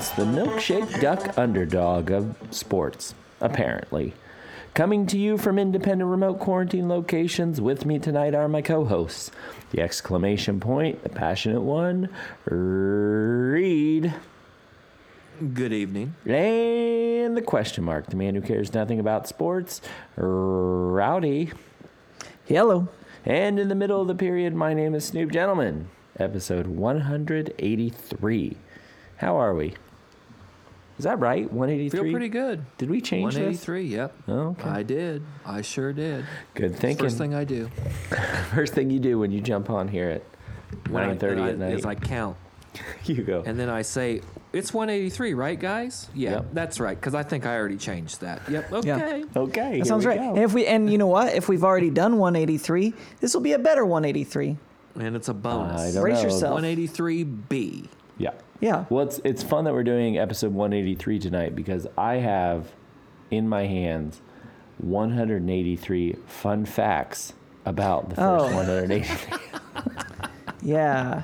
is the milkshake duck underdog of sports, apparently. Coming to you from independent remote quarantine locations, with me tonight are my co hosts. The exclamation point, the passionate one, Reed. Good evening. And the question mark, the man who cares nothing about sports, Rowdy. Hello. And in the middle of the period, my name is Snoop Gentleman, episode 183. How are we? Is that right? 183? Feel pretty good. Did we change this? 183, yep. Oh, okay. I did. I sure did. Good thinking. First thing I do. First thing you do when you jump on here at when I- 9:30 at night. Is I count. you go. And then I say, it's 183, right, guys? Yeah, Yep. that's right, because I think I already changed that. Yep, okay. okay. That sounds right. And if we and you know what? If we've already done 183, this will be a better 183. And it's a bonus. I don't Brace know. yourself. 183B. Yeah. Yeah. Well, it's, it's fun that we're doing episode 183 tonight because I have in my hands 183 fun facts about the first Oh. 183. Yeah.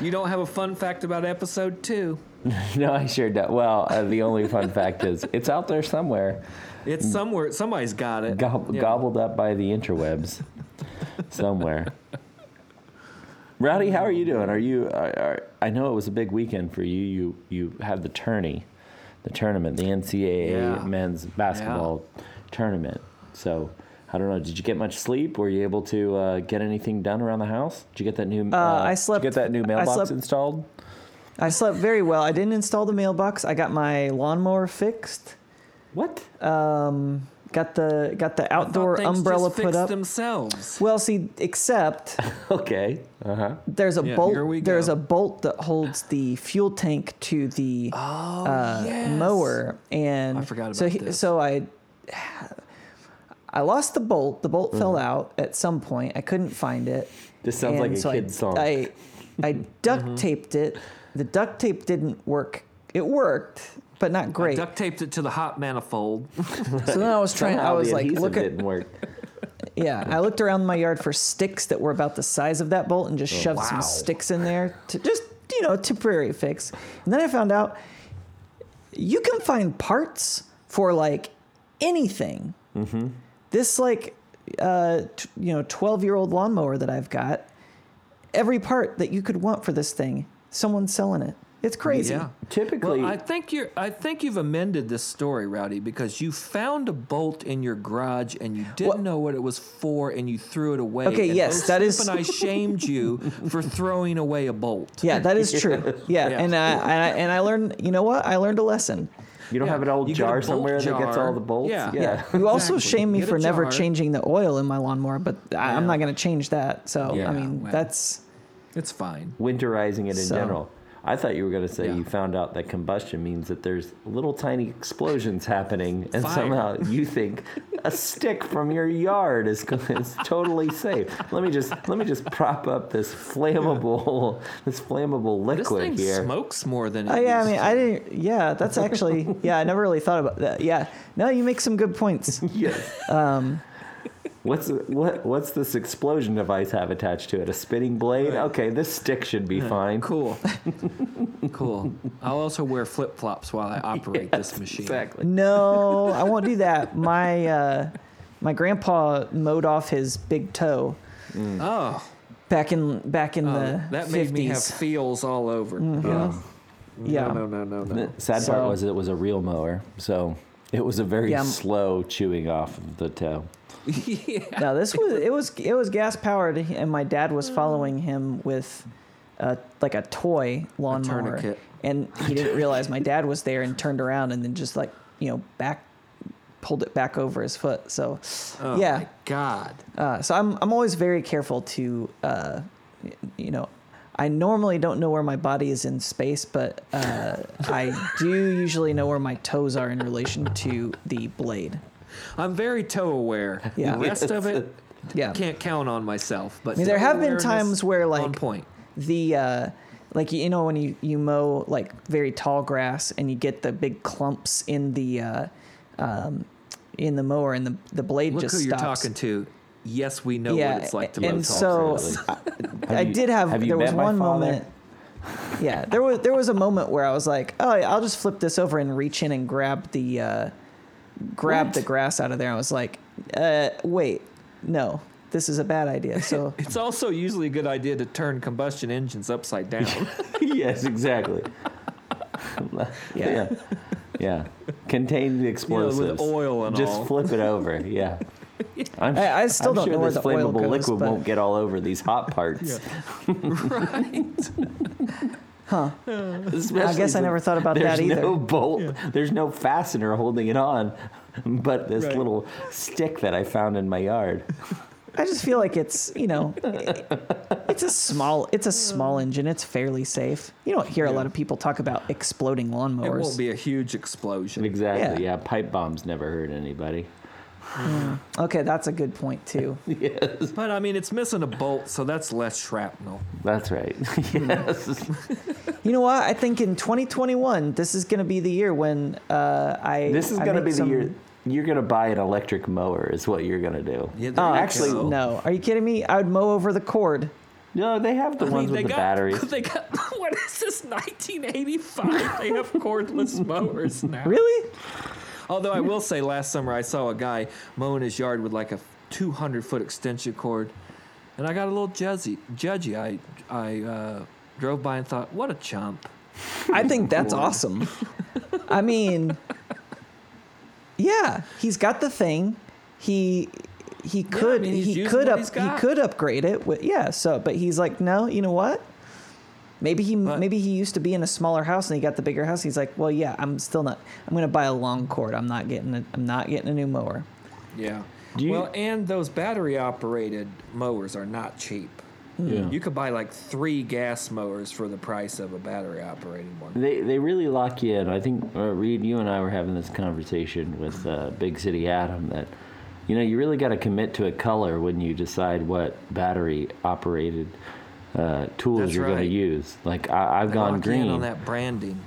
You don't have a fun fact about episode two. no, I sure don't. Well, uh, the only fun fact is it's out there somewhere, It's somewhere. Somebody's got it. gob- Yeah. gobbled up by the interwebs somewhere. Rowdy, how are you doing? Are you? Are, are, I know it was a big weekend for you. You you had the tourney, the tournament, the NCAA Yeah. men's basketball tournament. So I don't know. Did you get much sleep? Were you able to uh, get anything done around the house? Did you get that new? Uh, I Did slept- you get that new I mailbox slept- installed? I slept very well. I didn't install the mailbox. I got my lawnmower fixed. What? Um, got the got the outdoor things umbrella just put fixed up. themselves. Well, see, except Okay. Uh huh. there's a Yeah, bolt. here we There's a bolt that holds the fuel tank to the Oh, uh, yes. mower, and I forgot so about he, this. so I I lost the bolt. The bolt Mm-hmm. fell out at some point. I couldn't find it. This sounds like And a so kid's I, song. I I duct Mm-hmm. taped it. The duct tape didn't work. It worked, but not great. Duct taped it to the hot manifold. so then I was trying. I was the like, look at didn't work. yeah. I looked around my yard for sticks that were about the size of that bolt and just shoved wow. some sticks in there to just you know temporary fix. And then I found out you can find parts for like anything. Mm-hmm. This like uh t- you know 12 year old lawnmower that I've got, every part that you could want for this thing, someone's selling it. It's crazy. Yeah. Typically, Well, I think you're. I think you've amended this story, Rowdy, because you found a bolt in your garage and you didn't Well- know what it was for, and you threw it away. Okay, and yes, that is. that And I shamed you for throwing away a bolt. Yeah, that is true. Yeah, Yeah. and I, and I and I learned. You know what? I learned a lesson. you don't Yeah, have an old you get a jar somewhere that gets all the bolts. Yeah. Yeah. You also Exactly. shame me for never jar. changing the oil in my lawnmower, but I, I'm not going to change that. So Yeah, I mean, well. that's It's fine. winterizing it in So- general. I thought you were going to say Yeah. you found out that combustion means that there's little tiny explosions happening, and Fire. somehow you think a stick from your yard is, is totally safe. Let me just let me just prop up this flammable this flammable This liquid thing here. smokes more than. Oh yeah, I mean, to. I didn't. Yeah, that's actually. Yeah, I never really thought about that. Yeah, no, you make some good points. Yes. Um, What's what what's this explosion device have attached to it? A spinning blade? Right. Okay, this stick should be fine. Cool. cool. I'll also wear flip flops while I operate Yes, this machine. Exactly. no, I won't do that. My uh, my grandpa mowed off his big toe Oh, back in back in oh, the that made 50s. me have feels all over. Yeah. yeah. No, no, no, no, no. The sad So- part was it was a real mower, so it was a very Yeah, slow chewing off of the toe. yeah. No, this was it was it was gas powered, and my dad was following him with uh, like a toy lawnmower, tourniquet. and he didn't realize my dad was there and turned around and then just like you know back pulled it back over his foot. So Oh yeah, my God. uh, so I'm I'm always very careful to uh, you know. I normally don't know where my body is in space, but uh, I do usually know where my toes are in relation to the blade. I'm very toe aware. Yeah. The rest of it, Yeah. can't count on myself. But I mean, there have been times where like on point. the uh like you know when you you mow like very tall grass and you get the big clumps in the uh um in the mower and the the blade Look just who you're talking to. Yes, we know yeah, what it's like to mow and tall so grass. I, I you- did have, have there was one moment Yeah, there was there was a moment where I was like, oh, I'll just flip this over and reach in and grab the uh, grab What? the grass out of there. I was like, uh, wait, no, this is a bad idea. So It's also usually a good idea to turn combustion engines upside down. yes, exactly. yeah. yeah. Contain the You know, explosives. with oil and Just all. flip it over. Yeah. I'm, I- I still I'm don't sure know where this the oil flammable goes, liquid but- won't get all over these hot parts. right. huh? Especially I guess I since never thought about there's that either. no bolt. There's no fastener holding it on, but this Right. little stick that I found in my yard. I just feel like it's you know, it's a small it's a small engine. It's fairly safe. You don't hear a lot of people talk about exploding lawnmowers. It won't be a huge explosion. Exactly. Yeah. Yeah. Pipe bombs never hurt anybody. Okay, that's a good point too. yes. But I mean, it's missing a bolt, so that's less shrapnel. That's right. yes. You know what? I think in 2021, this is going to be the year when uh, I. This is going to make be the some- year you're going to buy an electric mower, is what you're going to do. Yeah, Oh, Actually, go. no. Are you kidding me? I would mow over the cord. No, they have the I ones mean, they with the got, batteries. They got what is this? 1985. they have cordless mowers now. Really? Although I will say, last summer I saw a guy mowing his yard with like a 200 foot extension cord, and I got a little judgy. Judgy. I I uh, drove by and thought, what a chump. I think that's awesome. I mean, yeah, he's got the thing. He he could mean, he could up he could upgrade it. With, yeah. So, but he's like, no. You know what? Maybe he But- maybe he used to be in a smaller house and he got the bigger house. He's like, well, yeah, I'm still not. I'm gonna buy a long cord. I'm not getting a, I'm not getting a new mower. Yeah. You- well, and those battery operated mowers are not cheap. Yeah. You could buy like three gas mowers for the price of a battery operated one. They they really lock you in. I think uh, Reed, you and I were having this conversation with uh, Big City Adam that you know you really got to commit to a color when you decide what battery operated uh, tools That's you're going to use. Like I, I've They gone lock you in green. on that branding.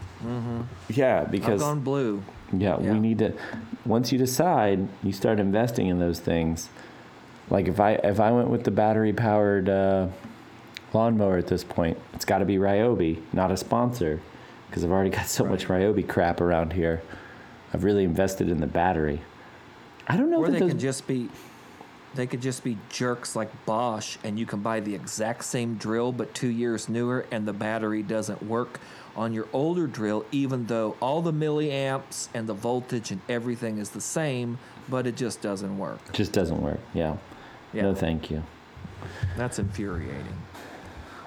Yeah, I've because gone blue. Yeah, Yeah. we need to. Once you decide, you start investing in those things. Like if I if I went with the battery powered uh, lawnmower at this point, it's got to be Ryobi, not a sponsor, because I've already got so much Ryobi crap around here. I've really invested in the battery. I don't know Or if they those, could just be they could just be jerks like Bosch and you can buy the exact same drill but 2 years newer and the battery doesn't work on your older drill even though all the milliamps and the voltage and everything is the same but it just doesn't work. just doesn't work. Yeah. Yeah. No, thank you. That's infuriating.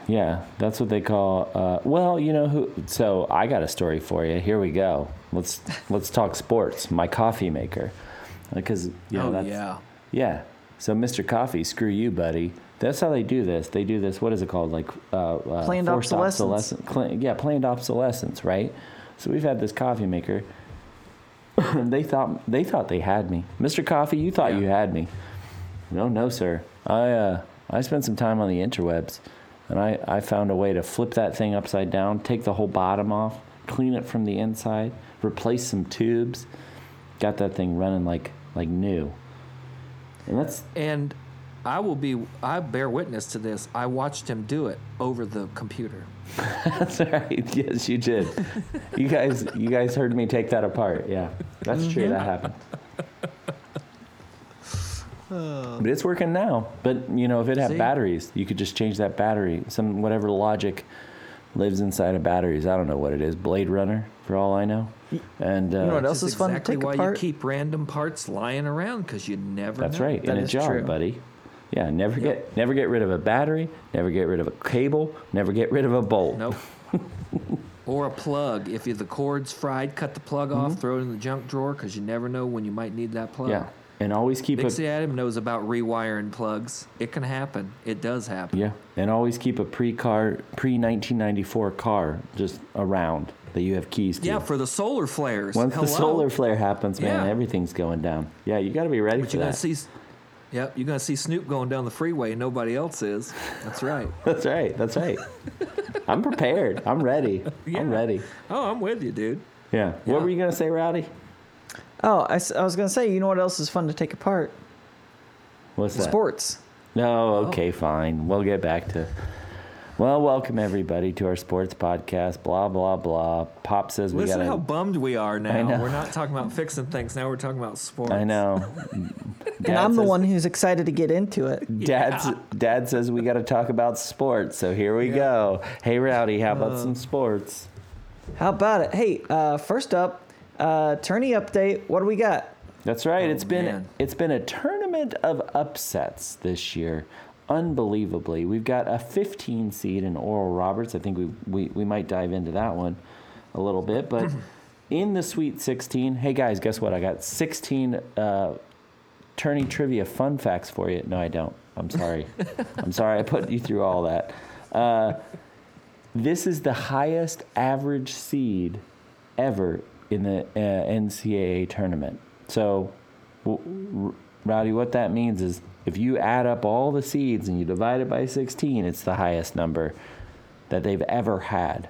Yeah, that's what they call. Uh, well, you know who. So I got a story for you. Here we go. Let's let's talk sports. My coffee maker, because you know oh that's yeah. yeah. So Mr. Coffee, screw you, buddy. That's how they do this. They do this. What is it called? Like uh, uh, Planned forced obsolescence. obsolescence. Cla- yeah, planned obsolescence, right? So we've had this coffee maker. they thought they thought they had me, Mr. Coffee. You thought Yeah. you had me. No, no, sir. I uh, I spent some time on the interwebs, and I, I found a way to flip that thing upside down, take the whole bottom off, clean it from the inside, replace some tubes, got that thing running like like new. And that's And I will be I bear witness to this. I watched him do it over the computer. that's right. Yes, you did. you guys you guys heard me take that apart. Yeah, that's true. Mm-hmm. That happened. But it's working now. But you know, if it had See? batteries, you could just change that battery. Some whatever logic lives inside of batteries. I don't know what it is. Blade Runner, for all I know. And uh, You know what else is fun to exactly take why apart? you keep random parts lying around because you never that's know. right. That in a jar, true. buddy. Yeah, never Yep. get never get rid of a battery. Never get rid of a cable. Never get rid of a bolt. Nope. or a plug. If the cord's fried, cut the plug Mm-hmm. off, throw it in the junk drawer because you never know when you might need that plug. Yeah, and always keep a Dixie Adam knows about rewiring plugs. It can happen. It does happen. Yeah, and always keep a pre-car, pre-1994 car just around that you have keys to. Yeah, for the solar flares. Once Hello. the solar flare happens, man, Yeah. everything's going down. Yeah, you got to be ready But for you're gonna that. see. Yep, you're gonna see Snoop going down the freeway and nobody else is. That's right. That's right. That's right. I'm prepared. I'm ready. Yeah. I'm ready. Oh, I'm with you, dude. Yeah. Yeah. What were you gonna say, Rowdy? Oh, I was gonna say, you know what else is fun to take apart? What's that? Sports. No. Okay. Fine. We'll get back to. Well, welcome everybody to our sports podcast. Blah blah blah. Pop says we got to. Listen got how bummed we are now. know. We're not talking about fixing things. Now we're talking about sports. I know. and I'm the one who's excited to get into it. Dad's, Dad says we got to talk about sports, so here we go. Hey, Rowdy, how about Uh. some sports? How about it? Hey, uh, first up, uh, tourney update. What do we got? That's right. Oh, it's been man. it's been a tournament of upsets this year. Unbelievably, we've got a 15 seed in Oral Roberts. I think we, we we might dive into that one a little bit, but in the Sweet 16, hey guys, guess what? I got 16 uh, tourney trivia fun facts for you. No, I don't. I'm sorry. I'm sorry. I put you through all that. Uh, this is the highest average seed ever in the uh, NCAA tournament. So, w- R- Rowdy, what that means is if you add up all the seeds and you divide it by 16, it's the highest number that they've ever had.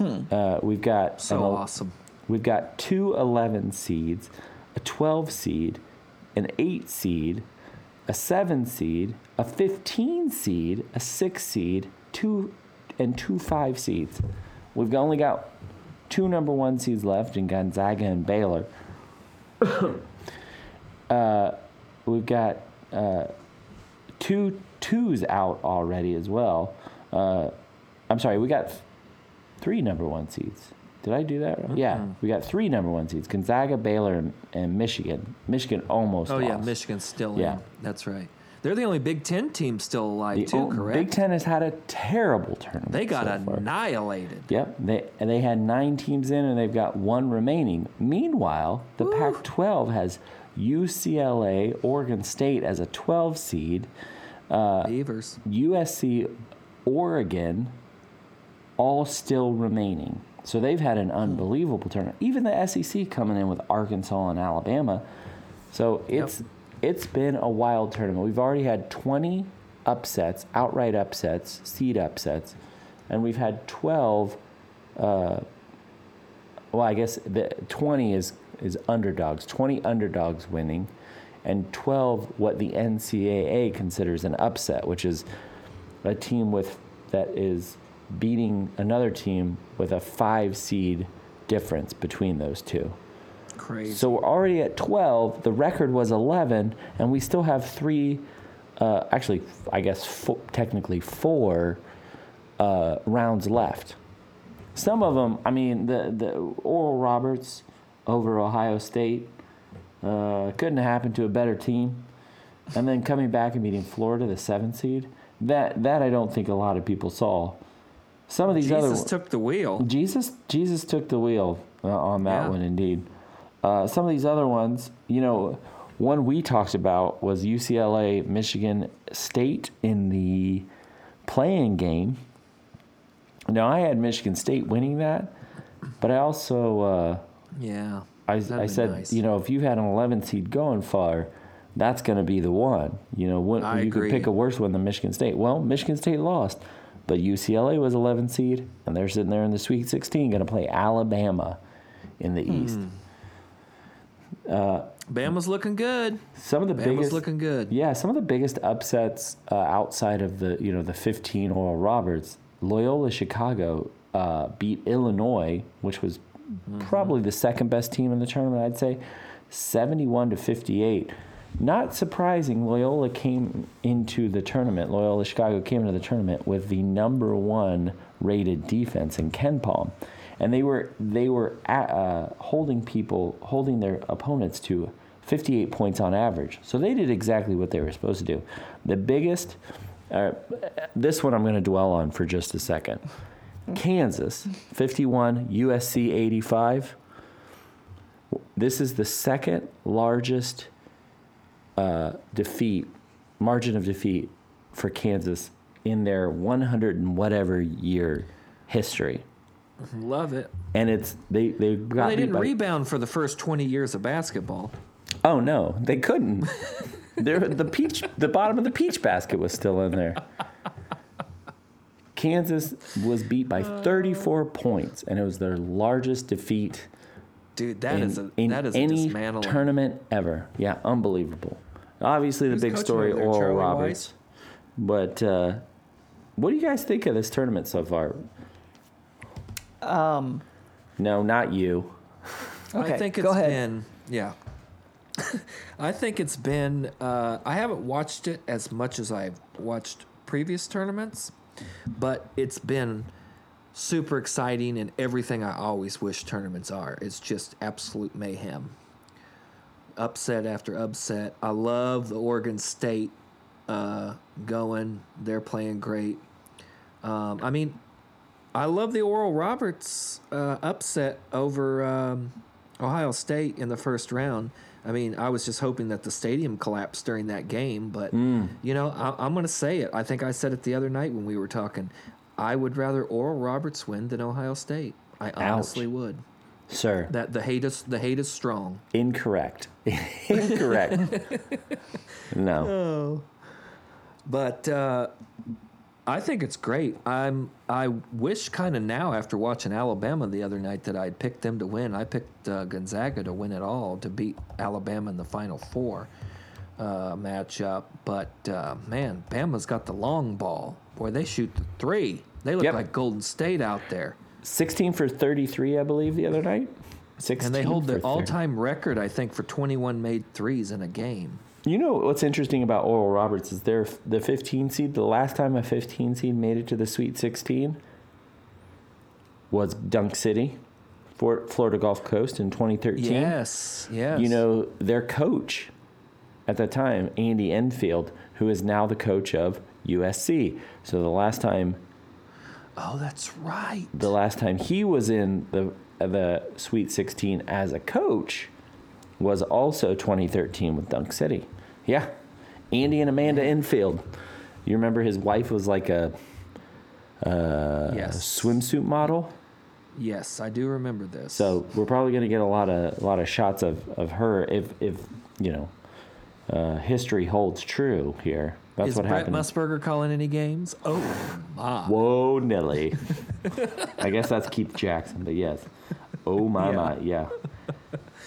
Uh, we've got So el- awesome. We've got two 11 seeds, a 12 seed, an 8 seed, a 7 seed, a 15 seed, a 6 seed, two and two 5 seeds. We've only got two number 1 seeds left in Gonzaga and Baylor. uh, we've got uh, two twos out already as well. Uh, I'm sorry, we got th- three number one seeds. Did I do that? right? Yeah, we got three number one seeds: Gonzaga, Baylor, and, and Michigan. Michigan almost. Oh yeah, lost. Michigan's still Yeah. in. That's right. They're the only Big Ten team still alive The too. o- correct? Big Ten has had a terrible tournament. They got so annihilated. Yep, they and they had nine teams in, and they've got one remaining. Meanwhile, the Pac-12 has UCLA, Oregon State as a 12 seed, Uh, Beavers. USC, Oregon, all still remaining. So they've had an unbelievable tournament. Even the SEC coming in with Arkansas and Alabama. So it's it's been a wild tournament. We've already had 20 upsets, outright upsets, seed upsets, and we've had 12. Uh, well, I guess the 20 is is underdogs. 20 underdogs winning, and 12 what the NCAA considers an upset, which is a team with that is beating another team with a five seed difference between those two. Crazy. So we're already at 12. The record was 11, and we still have three, uh, actually, I guess fo- technically four uh, rounds left. Some of them, I mean, the, the Oral Roberts over Ohio State uh, couldn't have happened to a better team. And then coming back and beating Florida, the seventh seed, that, that I don't think a lot of people saw. Some of these other Jesus took the wheel. Jesus, Jesus took the wheel uh, on that Yeah. one, indeed. Uh, some of these other ones, you know, one we talked about was UCLA, Michigan State in the play-in game. Now I had Michigan State winning that, but I also uh, Yeah. I, I said, nice. you know, if you had an 11 seed going far, that's going to be the one. You know, what, you agree. could pick a worse one than Michigan State. Well, Michigan State lost, but UCLA was 11 seed, and they're sitting there in the Sweet 16 going to play Alabama in the Hmm. East. Bama's looking good. Some of the Bama's biggest, looking good. yeah, some of the biggest upsets uh, outside of the you know the 15 Oral Roberts, Loyola Chicago uh, beat Illinois, which was probably the second best team in the tournament. I'd say 71 to 58. Not surprising, Loyola came into the tournament. Loyola Chicago came into the tournament with the number one rated defense in KenPom, and they were they were at, uh, holding people holding their opponents to 58 points on average. So they did exactly what they were supposed to do. The biggest, uh, this one I'm going to dwell on for just a second. Kansas 51, USC 85. This is the second largest uh, defeat, margin of defeat for Kansas in their 100 and whatever year history. Love it. And it's they they got Well, they didn't by- rebound for the first 20 years of basketball. Oh no, they couldn't. there, the peach, the bottom of the peach basket was still in there. Kansas was beat by 34 points, and it was their largest defeat Dude, that in, is a in that is any dismantling. tournament ever. Yeah, unbelievable. Obviously, the Who's big story, over there, Oral Charlie Roberts, but uh, What do you guys think of this tournament so far? Um, No, not you. Okay, I think go it's ahead. been yeah. I think it's been. Uh, I haven't watched it as much as I've watched previous tournaments, but it's been super exciting and everything I always wish tournaments are. It's just absolute mayhem. Upset after upset. I love the Oregon State uh, going. They're playing great. Um, I mean, I love the Oral Roberts uh, upset over um, Ohio State in the first round. I mean, I was just hoping that the stadium collapsed during that game, but you know, I, I'm going to say it. I think I said it the other night when we were talking. I would rather Oral Roberts win than Ohio State. I honestly would. Sir, That the hate is the hate is strong. incorrect. incorrect. no. But uh, I think it's great. I'm. I wish kind of now after watching Alabama the other night that I'd picked them to win. I picked uh, Gonzaga to win it all to beat Alabama in the Final Four uh, matchup. But uh, man, Bama's got the long ball. Boy, they shoot the three. They look Yep. like Golden State out there, 16 for 33, I believe, the other night. 16 and they hold the all-time record, I think, for 21 made threes in a game. You know what's interesting about Oral Roberts is they're the 15 seed. The last time a 15 seed made it to the Sweet 16 was Dunk City, Fort Florida Gulf Coast in 2013. Yes, yes. You know, their coach at that time, Andy Enfield, who is now the coach of USC. So the last time Oh, that's right. the last time he was in the the Sweet 16 as a coach was also 2013 with Dunk City. Yeah, Andy and Amanda Enfield. You remember his wife was like a, a Yes. swimsuit model. Yes, I do remember this. So we're probably going to get a lot of a lot of shots of, of her if if you know uh, history holds true here. That's is what Brent happened. Musburger calling any games? Oh my! Whoa, Nelly. I guess that's Keith Jackson, but yes. Oh my Yeah. my, yeah.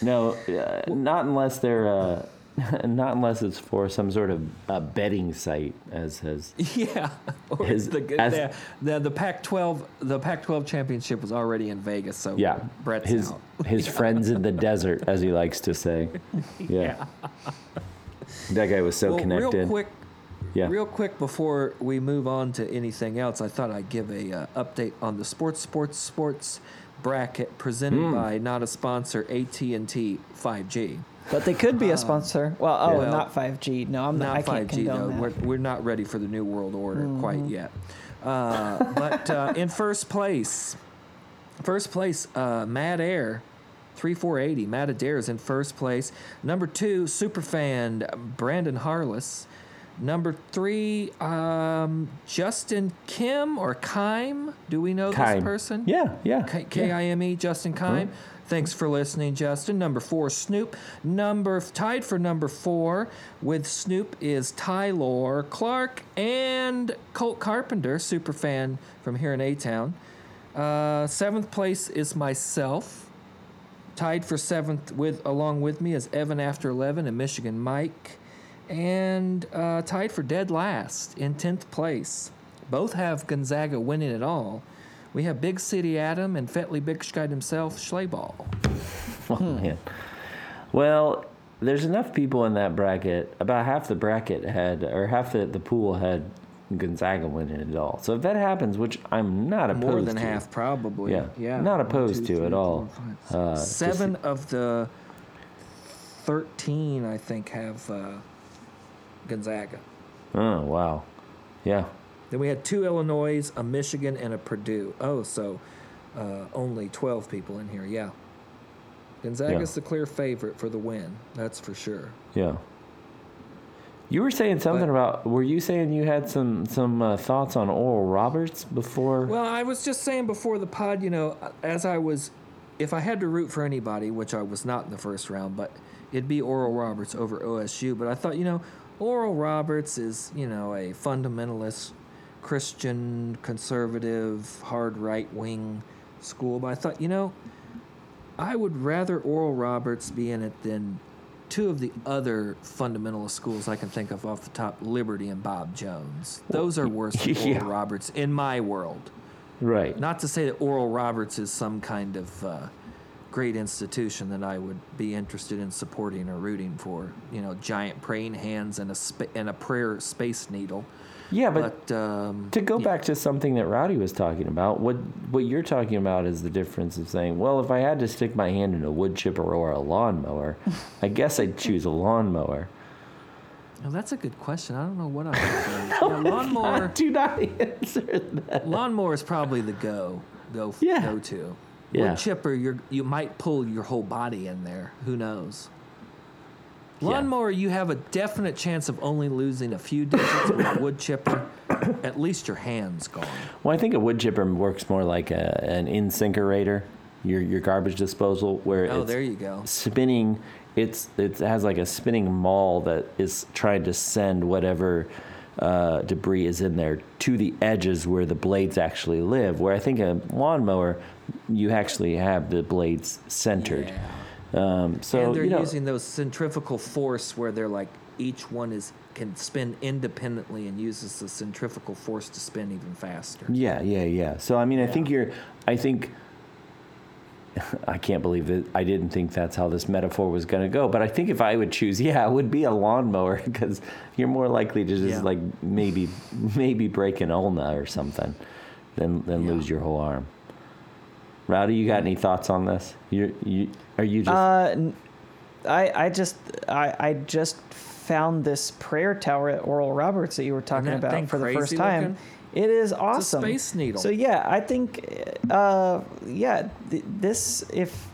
No, uh, not unless they're, uh, not unless it's for some sort of uh, betting site, as has. Yeah, His- the, as- the, the the Pac-12 the Pac-12 championship was already in Vegas, so Yeah, Brent's his out. his friends in the desert, as he likes to say. Yeah, that guy was so well, connected. real quick, yeah, real quick before we move on to anything else, I thought I'd give a uh, update on the sports sports sports bracket presented Hmm. by not a sponsor AT&T 5G. But they could be a sponsor. Well, oh, Well, not 5G. No, I'm not. Not I can't 5G though. condone that. We're, we're not ready for the new world order Mm-hmm. quite yet. Uh, but uh, in first place, first place, uh, Mad Air, three four eighty. Mad Adair is in first place. Number two, superfan Brandon Harless. Number three, um, Justin Kim or Kime. Do we know Kime. this person? yeah, yeah. K- K-I-M-E, Justin Kime. Thanks for listening, Justin. Number four, Snoop. Number tied for number four with Snoop is Tyler Clark and Colt Carpenter, super fan from here in A Town. Uh, seventh place is myself. Tied for seventh with along with me is Evan After Eleven and Michigan Mike, and uh, tied for dead last in tenth place. Both have Gonzaga winning it all. We have Big City Adam and Fetley Big Sky himself, Schleyball. Oh, man. Well, there's enough people in that bracket. About half the bracket had, or half the, the pool had Gonzaga winning it all. So if that happens, which I'm not opposed to. More than to, half, probably. Yeah, yeah. not One, opposed two, to three, at all. five, Uh, six. just- Seven of the thirteen, I think, have uh, Gonzaga. Oh wow, yeah, Then we had two Illinois, a Michigan, and a Purdue. Oh, so uh, only 12 people in here. Yeah. Gonzaga's the clear favorite for the win. That's for sure. yeah. You were saying something But- about. Were you saying you had some some uh, thoughts on Oral Roberts before? Well, I was just saying before the pod, you know, as I was, if I had to root for anybody, which I was not in the first round, but it'd be Oral Roberts over OSU. But I thought, you know, Oral Roberts is, you know, a fundamentalist, Christian, conservative, hard right wing school. But I thought, you know, I would rather Oral Roberts be in it than two of the other fundamentalist schools I can think of off the top, Liberty and Bob Jones. Those are worse than Yeah. Oral Roberts in my world. Right. Not to say that Oral Roberts is some kind of uh, great institution that I would be interested in supporting or rooting for. You know, giant praying hands and a spa- and a prayer space needle. yeah, but, But, um, to go yeah. back to something that Rowdy was talking about, what what you're talking about is the difference of saying, well, if I had to stick my hand in a wood chipper or a lawnmower, I guess I'd choose a lawnmower. Well, that's a good question. I don't know what I would say. yeah, lawnmower. Do not answer that. Lawnmower is probably the go go Yeah. go to. Yeah. Wood chipper, you you might pull your whole body in there. Who knows? Yeah. Lawnmower, you have a definite chance of only losing a few digits. with a wood chipper, at least your hand's gone. Well, I think a wood chipper works more like a, an incinerator, your your garbage disposal, where Oh, it's there you go. spinning. It's it has like a spinning maul that is trying to send whatever uh, debris is in there to the edges where the blades actually live. Where I think a lawnmower, you actually have the blades centered. Yeah. Um, so and they're you know, using those centrifugal force where they're like each one is can spin independently and uses the centrifugal force to spin even faster. Yeah, yeah, yeah. So I mean, I think you're. I think. I can't believe that I didn't think that's how this metaphor was going to go. But I think if I would choose, yeah, it would be a lawnmower because you're more likely to just Yeah. like maybe maybe break an ulna or something than than Yeah. lose your whole arm. Rowdy, you got any thoughts on this? You you are you just Uh, n- I I just I I just found this prayer tower at Oral Roberts that you were talking about for the first time. looking? It is awesome. space needle. So yeah, I think uh yeah, th- this if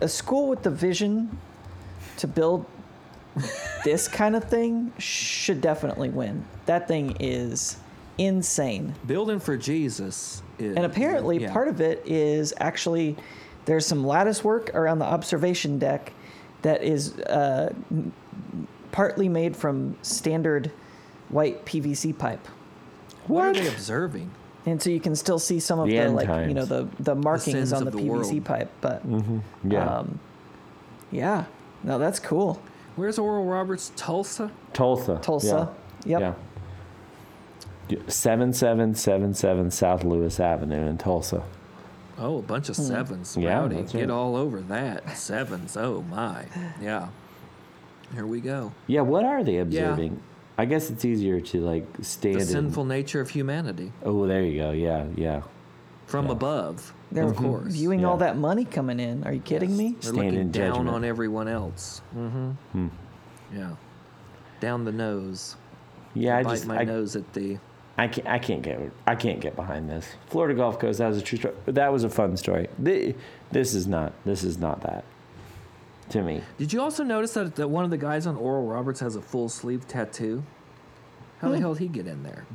a school with the vision to build this kind of thing should definitely win. That thing is insane. Building for Jesus is And apparently, yeah. part of it is actually there's some lattice work around the observation deck that is uh, partly made from standard white PVC pipe, what, What? are they observing? and so you can still see some of The the, end like you know the the markings sins on the the PVC world. pipe. But yeah um, yeah, no, that's cool. Where's Oral Roberts? Tulsa? Tulsa Tulsa. Yep. Yeah. Seven seven seven seven South Lewis Avenue in Tulsa. Oh, a bunch of Hmm. sevens. Yeah, Rowdy. that's Get right. all over that. Sevens. Oh my. Yeah. Here we go. Yeah, what are they observing? Yeah. I guess it's easier to like stand The in. sinful nature of humanity Oh, there you go. Yeah, yeah. from Yeah. above. They're of course. viewing all that money coming in. Are you kidding me? They're Stand looking in down judgment. on everyone else. Mm-hmm. Hmm. Yeah. Down the nose. Yeah, I bite just my I, nose at the. I can't I can't get I can't get behind this. Florida Gulf Coast. That was a true story. That was a fun story. Thi- This is not. This is not that. To me, Did you also notice that, that one of the guys on Oral Roberts has a full sleeve tattoo? How the Hmm. hell did he get in there?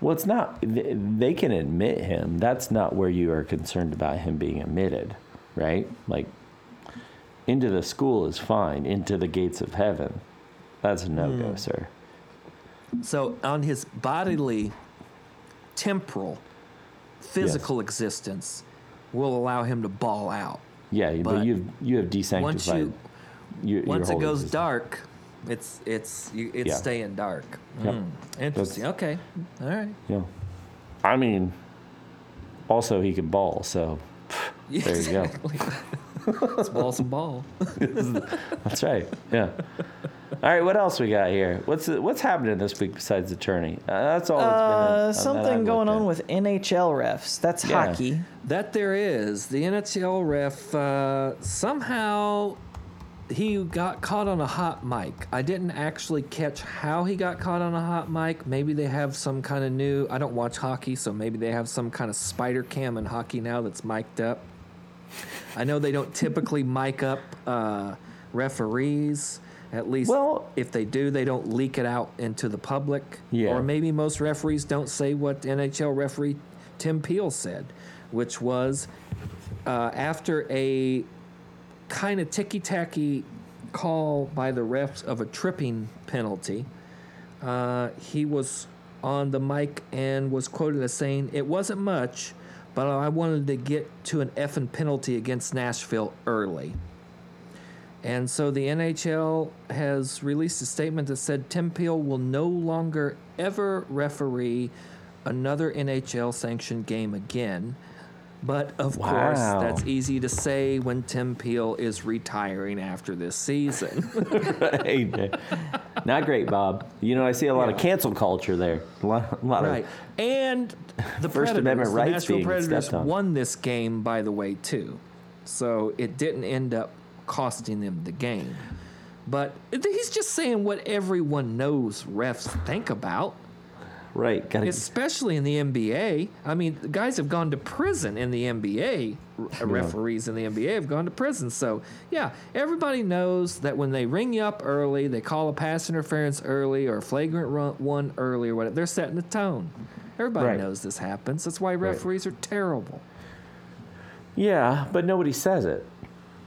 well, it's not. They can admit him. That's not where you are concerned about him being admitted, right? Like, into the school is fine. Into the gates of heaven, that's a no go, Hmm. sir. So on his bodily, temporal, physical existence, will allow him to ball out. Yeah, but, But you you have desanctified. Once you once it goes dark, it's it's you, it's Yeah. staying dark. Yep. Mm, interesting. Okay. All right. Yeah. I mean, also he can ball, so There you go. Exactly. Let's ball some ball. that's right. Yeah. All right, what else we got here? What's what's happening this week besides the tourney? Uh, that's all. That's been Uh, in- something I've going on at. with NHL refs. That's Yeah. hockey. That there is. The NHL ref uh, somehow he got caught on a hot mic. I didn't actually catch how he got caught on a hot mic. Maybe they have some kind of new. I don't watch hockey, so maybe they have some kind of spider cam in hockey now that's mic'd up. I know they don't typically mic up uh, referees. At least, Well- if they do, they don't leak it out into the public. Yeah. Or maybe most referees don't say what NHL referee Tim Peel said, which was uh, after a kind of ticky tacky call by the refs of a tripping penalty, uh, he was on the mic and was quoted as saying, It wasn't much, but I wanted to get to an effing penalty against Nashville early. And so the NHL has released a statement that said Tim Peel will no longer ever referee another NHL sanctioned game again. But of course, that's easy to say when Tim Peel is retiring after this season. Not great, Bob. You know, I see a lot of cancel culture there. A lot, a lot right. of And the First Predators, Amendment the rights Nashville being Predators on. won this game, by the way, too. So it didn't end up costing them the game. But he's just saying what everyone knows refs think about, right. Got to especially in the NBA. I mean, guys have gone to prison in the NBA. R- Referees in the NBA have gone to prison. So, yeah, everybody knows that when they ring you up early, they call a pass interference early or a flagrant run, one early or whatever, they're setting the tone. Everybody Right. knows this happens. That's why referees are terrible. Yeah, but nobody says it,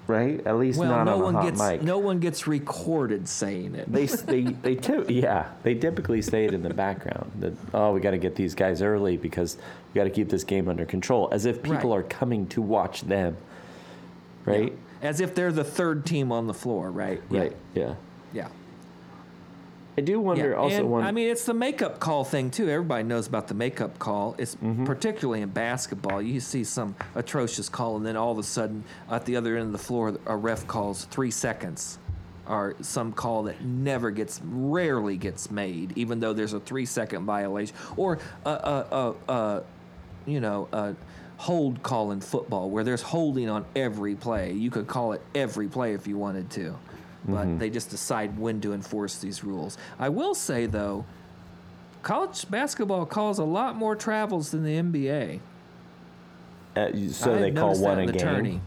right? At least Well, not no on a one hot gets mic. no one gets recorded saying it. They they they too, yeah they typically say it in the background that oh we got to get these guys early because we got to keep this game under control as if people Right. are coming to watch them, right? As if they're the third team on the floor, right? Yeah. Right. Yeah. Yeah. I do wonder Yeah, also and, one. I mean, it's the makeup call thing too. Everybody knows about the makeup call. It's Mm-hmm. particularly in basketball. You see some atrocious call, and then all of a sudden, at the other end of the floor, a ref calls three seconds, or some call that never gets, rarely gets made, even though there's a three-second violation, or a, a, a, a you know, a hold call in football where there's holding on every play. You could call it every play if you wanted to, but they just decide when to enforce these rules. I will say though, college basketball calls a lot more travels than the NBA. uh, so I've they call noticed that one in a the game. tourney.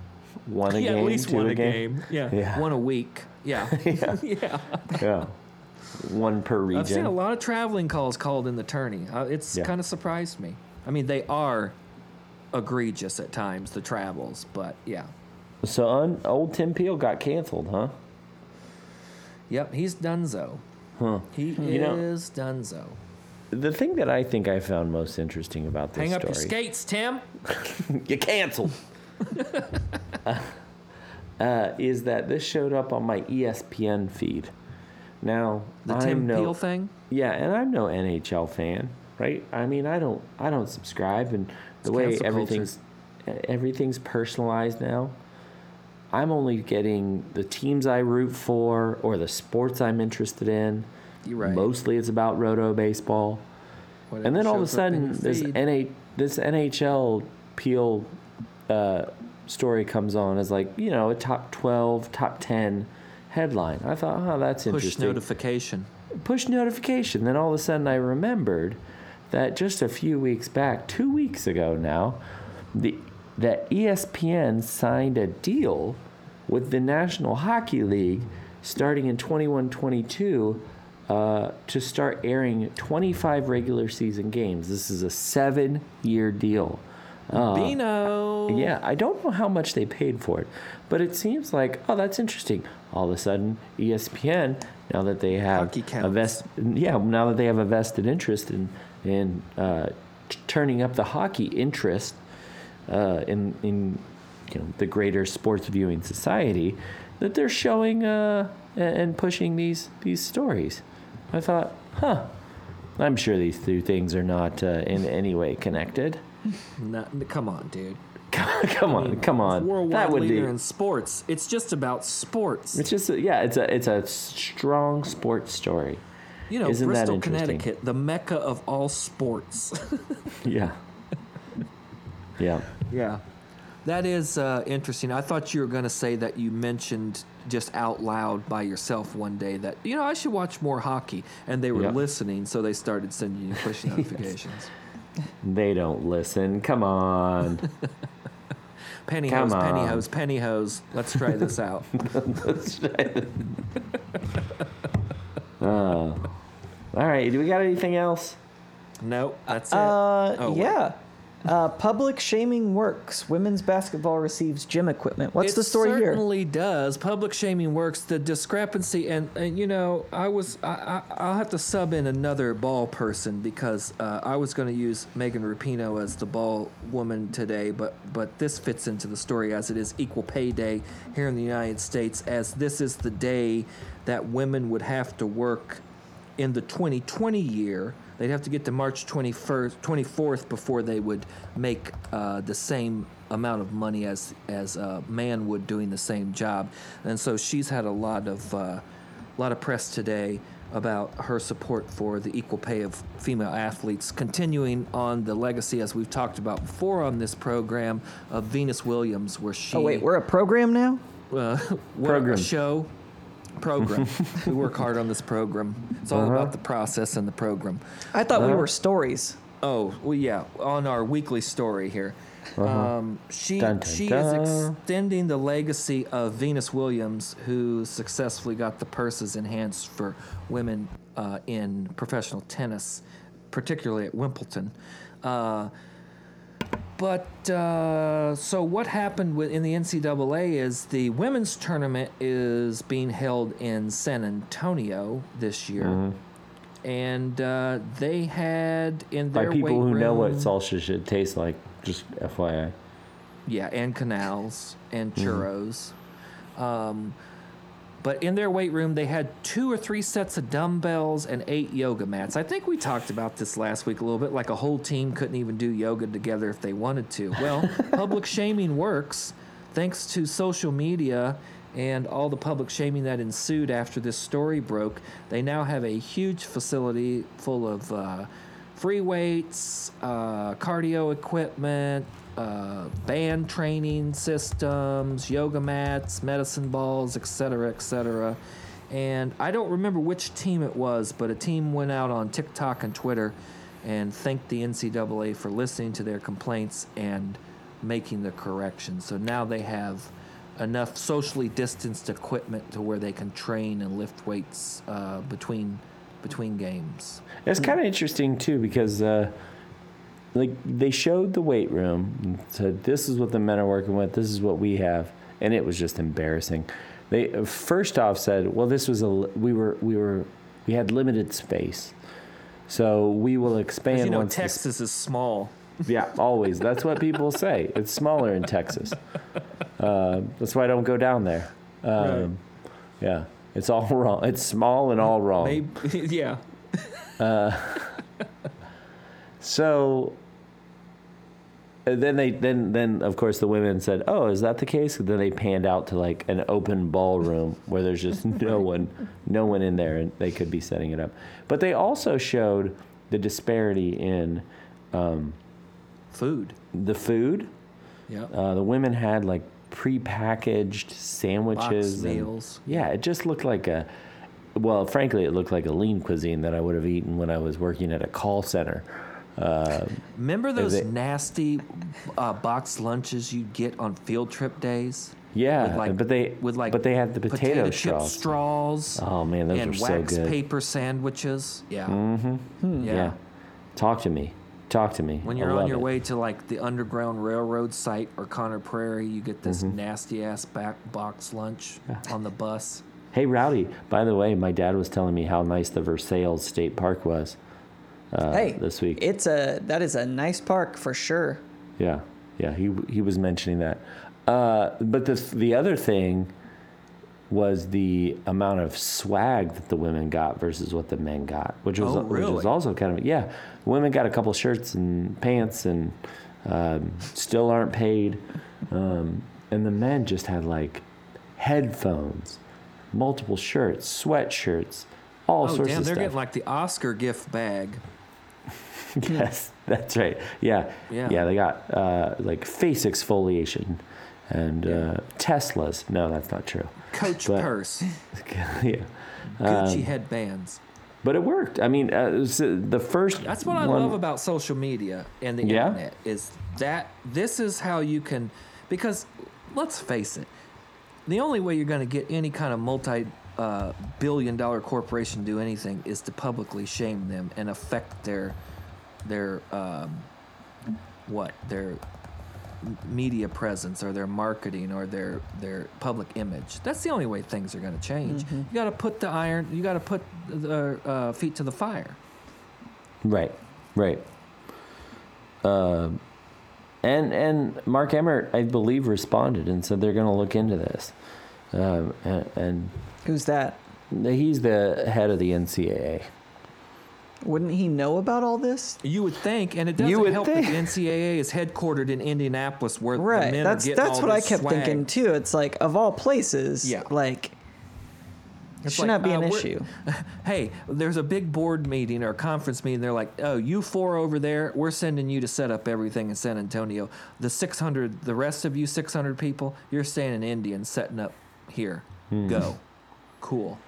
One a yeah, game. at least two one a a game. Yeah. Yeah. one a week. Yeah, yeah. Yeah. One per region. I've seen a lot of traveling calls called in the tourney. Uh, it's Yeah. kind of surprised me. I mean, they are egregious at times, the travels, but yeah. So un, old Tim Peel got canceled, huh? Yep, he's Dunzo. Huh. He You know- is Dunzo. The thing that I think I found most interesting about this Hang up story. your skates, Tim. you canceled. uh, uh, is that this showed up on my ESPN feed? Now The I'm Tim no, Peel thing. Yeah, and I'm no NHL fan, right? I mean, I don't, I don't subscribe, and the It's way everything's, everything's personalized now. I'm only getting the teams I root for or the sports I'm interested in. You're right. Mostly, it's about roto baseball. Whatever And then all of a shows up in sudden, this. NA, this NHL Peel uh, story comes on as like you know a top twelve, top ten headline. I thought, oh, that's push interesting. Push notification. Push notification. Then all of a sudden, I remembered that just a few weeks back, two weeks ago now, the that ESPN signed a deal with the National Hockey League starting in 21-22 uh, to start airing 25 regular season games. This is a seven-year deal. Uh, Bino. yeah, I don't know how much they paid for it, but it seems like oh, that's interesting. All of a sudden, ESPN now that they have Hockey a vest, yeah, now that they have a vested interest in in uh, t- turning up the hockey interest uh, in in you know the greater sports viewing society, that they're showing uh, and pushing these these stories. I thought, huh. I'm sure these two things are not uh, in any way connected. No, come on, dude. come on, come on. Worldwide that would leader be. in sports. It's just about sports. It's just a, yeah, it's a it's a strong sports story. You know, Isn't Bristol? Connecticut, the mecca of all sports. Yeah. Yeah. Yeah. That is uh, interesting. I thought you were going to say that you mentioned just out loud by yourself one day that, you know, I should watch more hockey. And they were Yeah. listening, so they started sending you push notifications. They don't listen. Come on. Pennyhose, Come on. pennyhose, pennyhose. Let's try this out. Let's try Uh, all right. Do we got anything else? nope, that's it. Uh, Oh, wait. Uh, public shaming works. Women's basketball receives gym equipment. What's it the story here? It certainly does. Public shaming works. The discrepancy, and, and you know, I was I, I I'll have to sub in another ball person because uh, I was going to use Megan Rapinoe as the ball woman today, but but this fits into the story as it is Equal Pay Day here in the United States, as this is the day that women would have to work in the 2020 year, they'd have to get to March 21st, 24th before they would make uh, the same amount of money as as a man would doing the same job. And so she's had a lot of uh, lot of press today about her support for the equal pay of female athletes, continuing on the legacy as we've talked about before on this program of Venus Williams, where she Oh wait, we're a program now. uh, we're Program. a show program. we work hard on this program. It's all Uh-huh. about the process and the program. I thought we Uh-huh. were stories. Oh, well, yeah, on our weekly story here. Um, she Uh-huh. Dun, dun, she dun. is extending the legacy of Venus Williams, who successfully got the purses enhanced for women uh, in professional tennis, particularly at Wimbledon. Uh, but uh, so what happened with, in the NCAA is the women's tournament is being held in San Antonio this year, Mm-hmm. and uh, they had in their By people who know what salsa should taste like, just FYI. yeah, and canals and Mm-hmm. churros. Um, but in their weight room, they had two or three sets of dumbbells and eight yoga mats. I think we talked about this last week a little bit. Like a whole team couldn't even do yoga together if they wanted to. Well, public shaming works thanks to social media and all the public shaming that ensued after this story broke. They now have a huge facility full of uh, free weights, uh, cardio equipment, uh, band training systems, yoga mats, medicine balls, etc., etc. And I don't remember which team it was, but a team went out on TikTok and Twitter and thanked the NCAA for listening to their complaints and making the correction. So now they have enough socially distanced equipment to where they can train and lift weights uh, between between games. It's kind of interesting too because, uh, like, they showed the weight room and said, "This is what the men are working with. This is what we have," and it was just embarrassing. They uh, first off said, "Well, this was a we were we were we had limited space, so we will expand you know, once." the Texas is small. yeah, always. That's what people say. It's smaller in Texas. Uh, that's why I don't go down there. Um, Yeah, it's all wrong. It's small and all wrong. Maybe, yeah. So and then they then then of course the women said, "Oh, is that the case?" And then they panned out to like an open ballroom where there's just no one no one in there and they could be setting it up. But they also showed the disparity in um, Food. the food. Yeah. Uh, the women had like prepackaged sandwiches and- meals. Yeah, it just looked like a well, frankly, it looked like a lean cuisine that I would have eaten when I was working at a call center. Uh, Remember those it- nasty uh, boxed lunches you'd get on field trip days? Yeah, like- but they with like but they had the potato, chip straws. straws. Oh man, those and were so wax good. paper sandwiches. Yeah. Mm-hmm. yeah. Yeah. talk to me, talk to me. When you're on your it. way to like the Underground Railroad site or Conner Prairie, you get this Mm-hmm. nasty ass back box lunch on the bus. Hey, Rowdy. By the way, my dad was telling me how nice the Versailles State Park was uh, hey, this week. It's a that is a nice park for sure. Yeah, yeah, he he was mentioning that. Uh, but the the other thing was the amount of swag that the women got versus what the men got, which was Oh, which was also kind of yeah. Women got a couple shirts and pants and um, still aren't paid, um, and the men just had like headphones, multiple shirts, sweatshirts, all oh sorts damn, of they're stuff. getting like the Oscar gift bag. yes, that's right. Yeah, Yeah. yeah. they got uh, like face exfoliation and uh, Teslas. No, that's not true. Coach But- purse, yeah, Gucci Um, headbands. but it worked. I mean, uh, uh, the first. That's what I love about social media and the Yeah? internet is that this is how you can because let's face it, the only way you're going to get any kind of multi uh, billion dollar corporation do anything is to publicly shame them and affect their their um, what their media presence or their marketing or their their public image. That's the only way things are going to change. Mm-hmm. You got to put the iron. You got to put the uh, feet to the fire. Right, right. Um, and and Mark Emmert, I believe, responded and said they're going to look into this. Um, and, and Who's that? he's the head of the NCAA. Wouldn't he know about all this? You would think, and it doesn't You would help think. that the NCAA is headquartered in Indianapolis, where the Right. men That's are getting that's all what I this kept swag. thinking too. It's like of all places, Yeah. like It's should like, not be uh, an we're- issue. Hey, there's a big board meeting or a conference meeting. They're like, oh, you four over there, we're sending you to set up everything in San Antonio. The 600, the rest of you 600 people, you're staying in Indy and setting up here. Hmm. Go. Cool.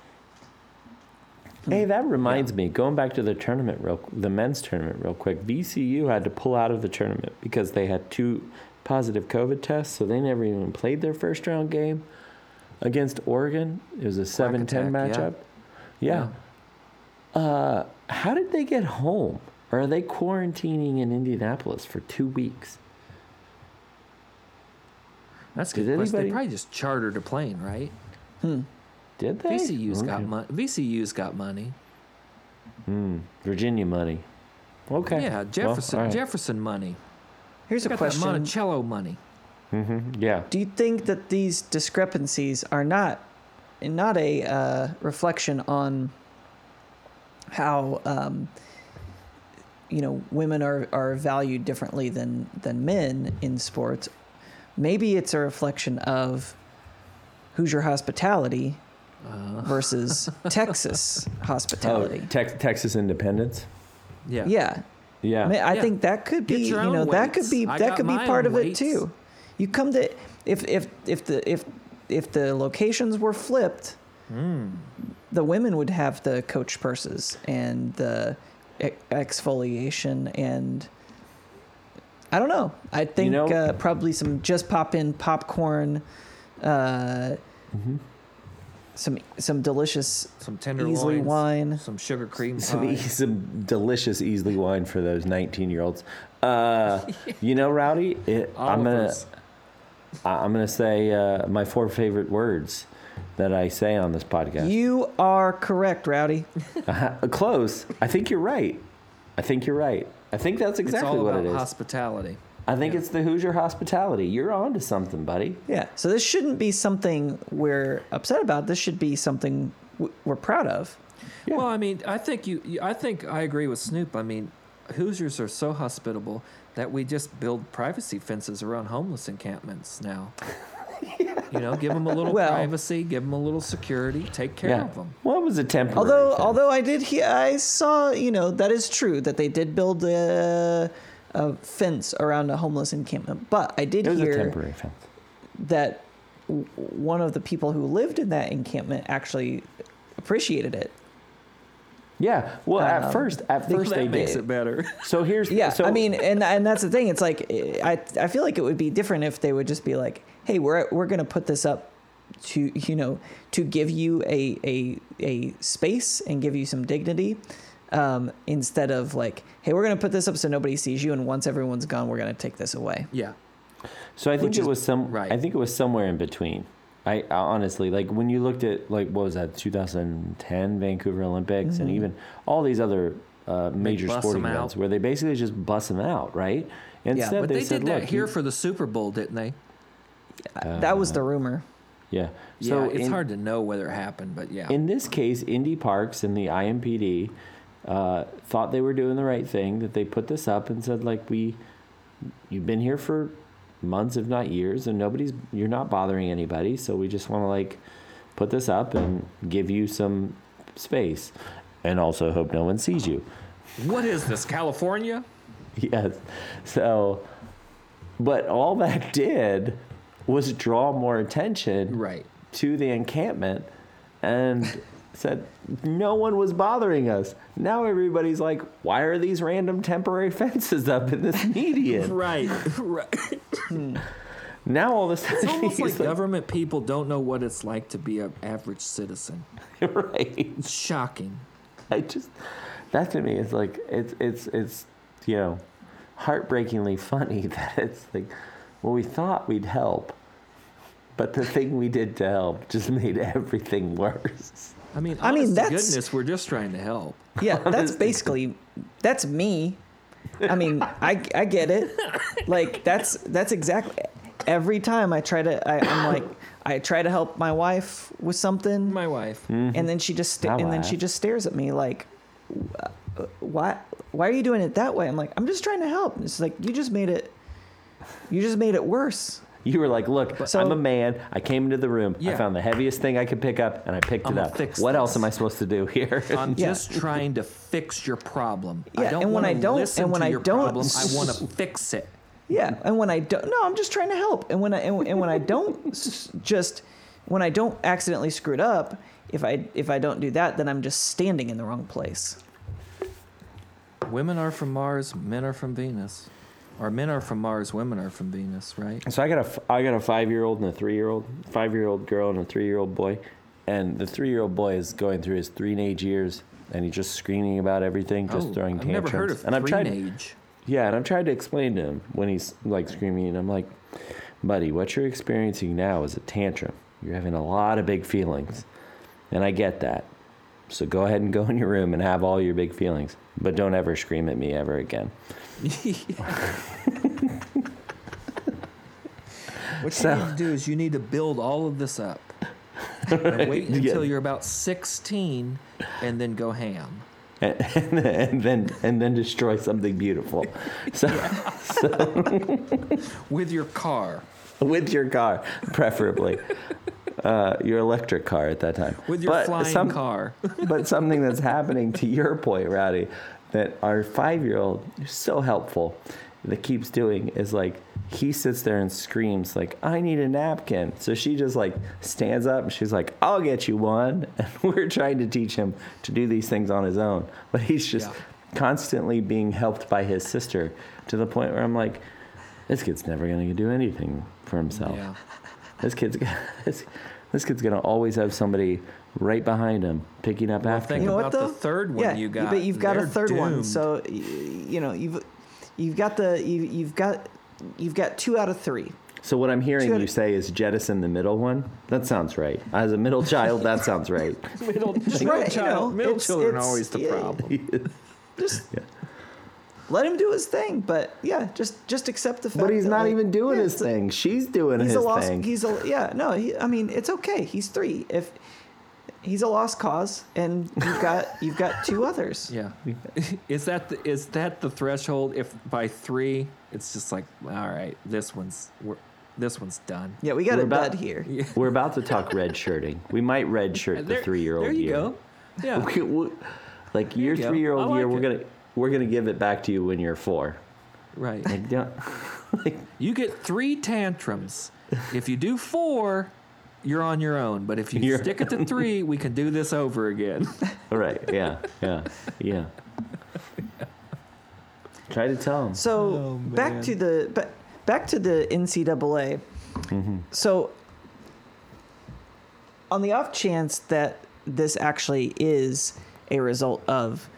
Hey, that reminds me. Going back to the tournament, real the men's tournament, real quick. VCU had to pull out of the tournament because they had two positive COVID tests, so they never even played their first round game against Oregon. It was a 7-10 attack, yeah. matchup. Yeah. Uh, how did they get home? Or are they quarantining in Indianapolis for two weeks? That's good question. They probably just chartered a plane, right? Did they? VCU's got money. VCU's got money. Hmm. Virginia money. Okay. Yeah, Jefferson all right. Jefferson money. Here's a Got question: that Monticello money. Mm-hmm. Yeah. Do you think that these discrepancies are not not a uh, reflection on how um, you know women are, are valued differently than than men in sports? Maybe it's a reflection of Hoosier hospitality Uh. versus Texas Oh, hospitality. Texas independence. Yeah. yeah, Yeah. I, mean, I Yeah. think that could be, you own know, that could be I that could be part own of it too. You come to if if if the if if the locations were flipped, Hmm. the women would have the coach purses and the e- exfoliation and I don't know. I think know- uh, probably some just pop in popcorn, uh, Mm-hmm. Some some delicious Some tender Easley wine. Some sugar cream some, pie. e- some delicious Easley wine for those 19 year olds. Uh, you know, Rowdy, it, I'm gonna. I- I'm gonna say uh, my four favorite words that I say on this podcast. You are correct, Rowdy. Uh, close. I think you're right. I think you're right. I think that's exactly what it is. hospitality. I think it's the Hoosier hospitality. You're on to something, buddy. Yeah. So this shouldn't be something we're upset about. This should be something we're proud of. Yeah. Well, I mean, I think you, you. I think I agree with Snoop. I mean, Hoosiers are so hospitable that we just build privacy fences around homeless encampments now. You know, give them a little Well- privacy, give them a little security, take care yeah. of them. Well, it was a temporary. Although, thing. although I did hear, I saw, you know, that is true that they did build a, a fence around a homeless encampment. But I did it was a hear temporary fence. that w- one of the people who lived in that encampment actually appreciated it. Yeah. Well, at Um, first, at first they makes did. it better. So here's Yeah, So, I mean, and and that's the thing. It's like I I feel like it would be different if they would just be like, "Hey, we're we're gonna put this up to you know to give you a a a space and give you some dignity." Um, instead of like, hey, we're gonna put this up so nobody sees you, and once everyone's gone, we're gonna take this away. yeah. So I think Which it is- was some. right. I think it was somewhere in between. I, I honestly like when you looked at like what was that 2010 Vancouver Olympics Mm-hmm. and even all these other uh, major sporting events where they basically just bust them out, right? Instead, But they, they, said, did that here you- for the Super Bowl, didn't they? that was the rumor. yeah." Yeah, So it's in, hard to know whether it happened, but yeah. in this case, Indy Parks and the IMPD uh, thought they were doing the right thing. That they put this up and said, like, we, you've been here for months, if not years, and nobody's, you're not bothering anybody. So we just want to like put this up and give you some space, and also hope no one sees you. what is this, California? Yes. So, but all that did was draw more attention Right. to the encampment and said no one was bothering us. Now everybody's like, why are these random temporary fences up in this median? Right. right. now all of a sudden It's almost he's like government people don't know what it's like to be an average citizen. right. It's shocking. I just that to me is like it's it's it's you know heartbreakingly funny that it's like, well, we thought we'd help, but the thing we did to help just made everything worse. I mean, I mean, that's- goodness, we're just trying to help. Yeah, that's basically that's me. I mean, I I get it. Like that's that's exactly every time I try to I, I'm like I try to help my wife with something My wife. and then she just sta- I and then she just stares at me like "Uh, why why are you doing it that way? I'm like I'm just trying to help. It's like you just made it you just made it worse. You were like, look, So- I'm a man. I came into the room. I found the heaviest thing I could pick up, and I picked I'ma it up. What else am I supposed to do here? I'm Yeah. just trying to fix your problem. Yeah, I don't and when I don't- listen and when to I your don't- problem, I want to fix it. Yeah, and when I don't, no, I'm just trying to help. And when I and, and when I don't just when I don't accidentally screw it up, if I if I don't do that, then I'm just standing in the wrong place. Women are from Mars, men are from Venus. Or men are from Mars, women are from Venus, right? So I got a I got a five year old and a three year old, five year old girl and a three year old boy, and the three year old boy is going through his teenage years, and he's just screaming about everything, just Oh, throwing I've tantrums. never heard of and I've tried, yeah, and I'm trying to explain to him when he's like screaming, and I'm like, buddy, what you're experiencing now is a tantrum. You're having a lot of big feelings, and I get that. So go ahead and go in your room and have all your big feelings, but don't ever scream at me ever again. What So- you need to do is you need to build all of this up. And wait until you're about 16 and then go ham. and, and then and then destroy something beautiful. So, With your car. with your car, preferably uh, your electric car at that time. With your But flying some- car. but something that's happening to your point, Rowdy, that our five-year-old is so helpful that keeps doing is like he sits there and screams like I need a napkin. So she just like stands up and she's like I'll get you one. And we're trying to teach him to do these things on his own, but he's just Yeah. constantly being helped by his sister to the point where I'm like this kid's never going to do anything for himself. Yeah. This kid's this, this kid's gonna always have somebody right behind him picking up after think him. You know what about the though? third one yeah, you got. but you've got a They're third one. So you know you've you've got the you, you've got you've got two out of three. So what I'm hearing you say is jettison the middle one. That sounds right. As a middle child, that sounds right. middle, Just middle, right, you child, know, middle it's- children are it's- always the yeah. problem. Just Yeah. let him do his thing. But yeah, just just accept the fact. But he's that, not like, even doing yeah, his thing. She's doing He's his a lost. thing. He's a yeah. No, he, I mean it's okay. He's three. If he's a lost cause, and you've got you've got two others. Yeah. is that the, is that the threshold? If by three, it's just like, all right, this one's we're, this one's done. Yeah, we got We're a about- dud here. We're about to talk red shirting. We might red shirt the three year old year. There you year. go. Yeah. We- we- like your you three year I old year, like we're gonna we're gonna give it back to you when you're four. Right. Like, don't, like, You get three tantrums. If you do four, you're on your own. But if you You're- stick it to three, we can do this over again. all right, yeah, yeah, yeah. Try to tell him. So Oh, back to the ba- back to the NCAA. Mm-hmm. So on the off chance that this actually is a result of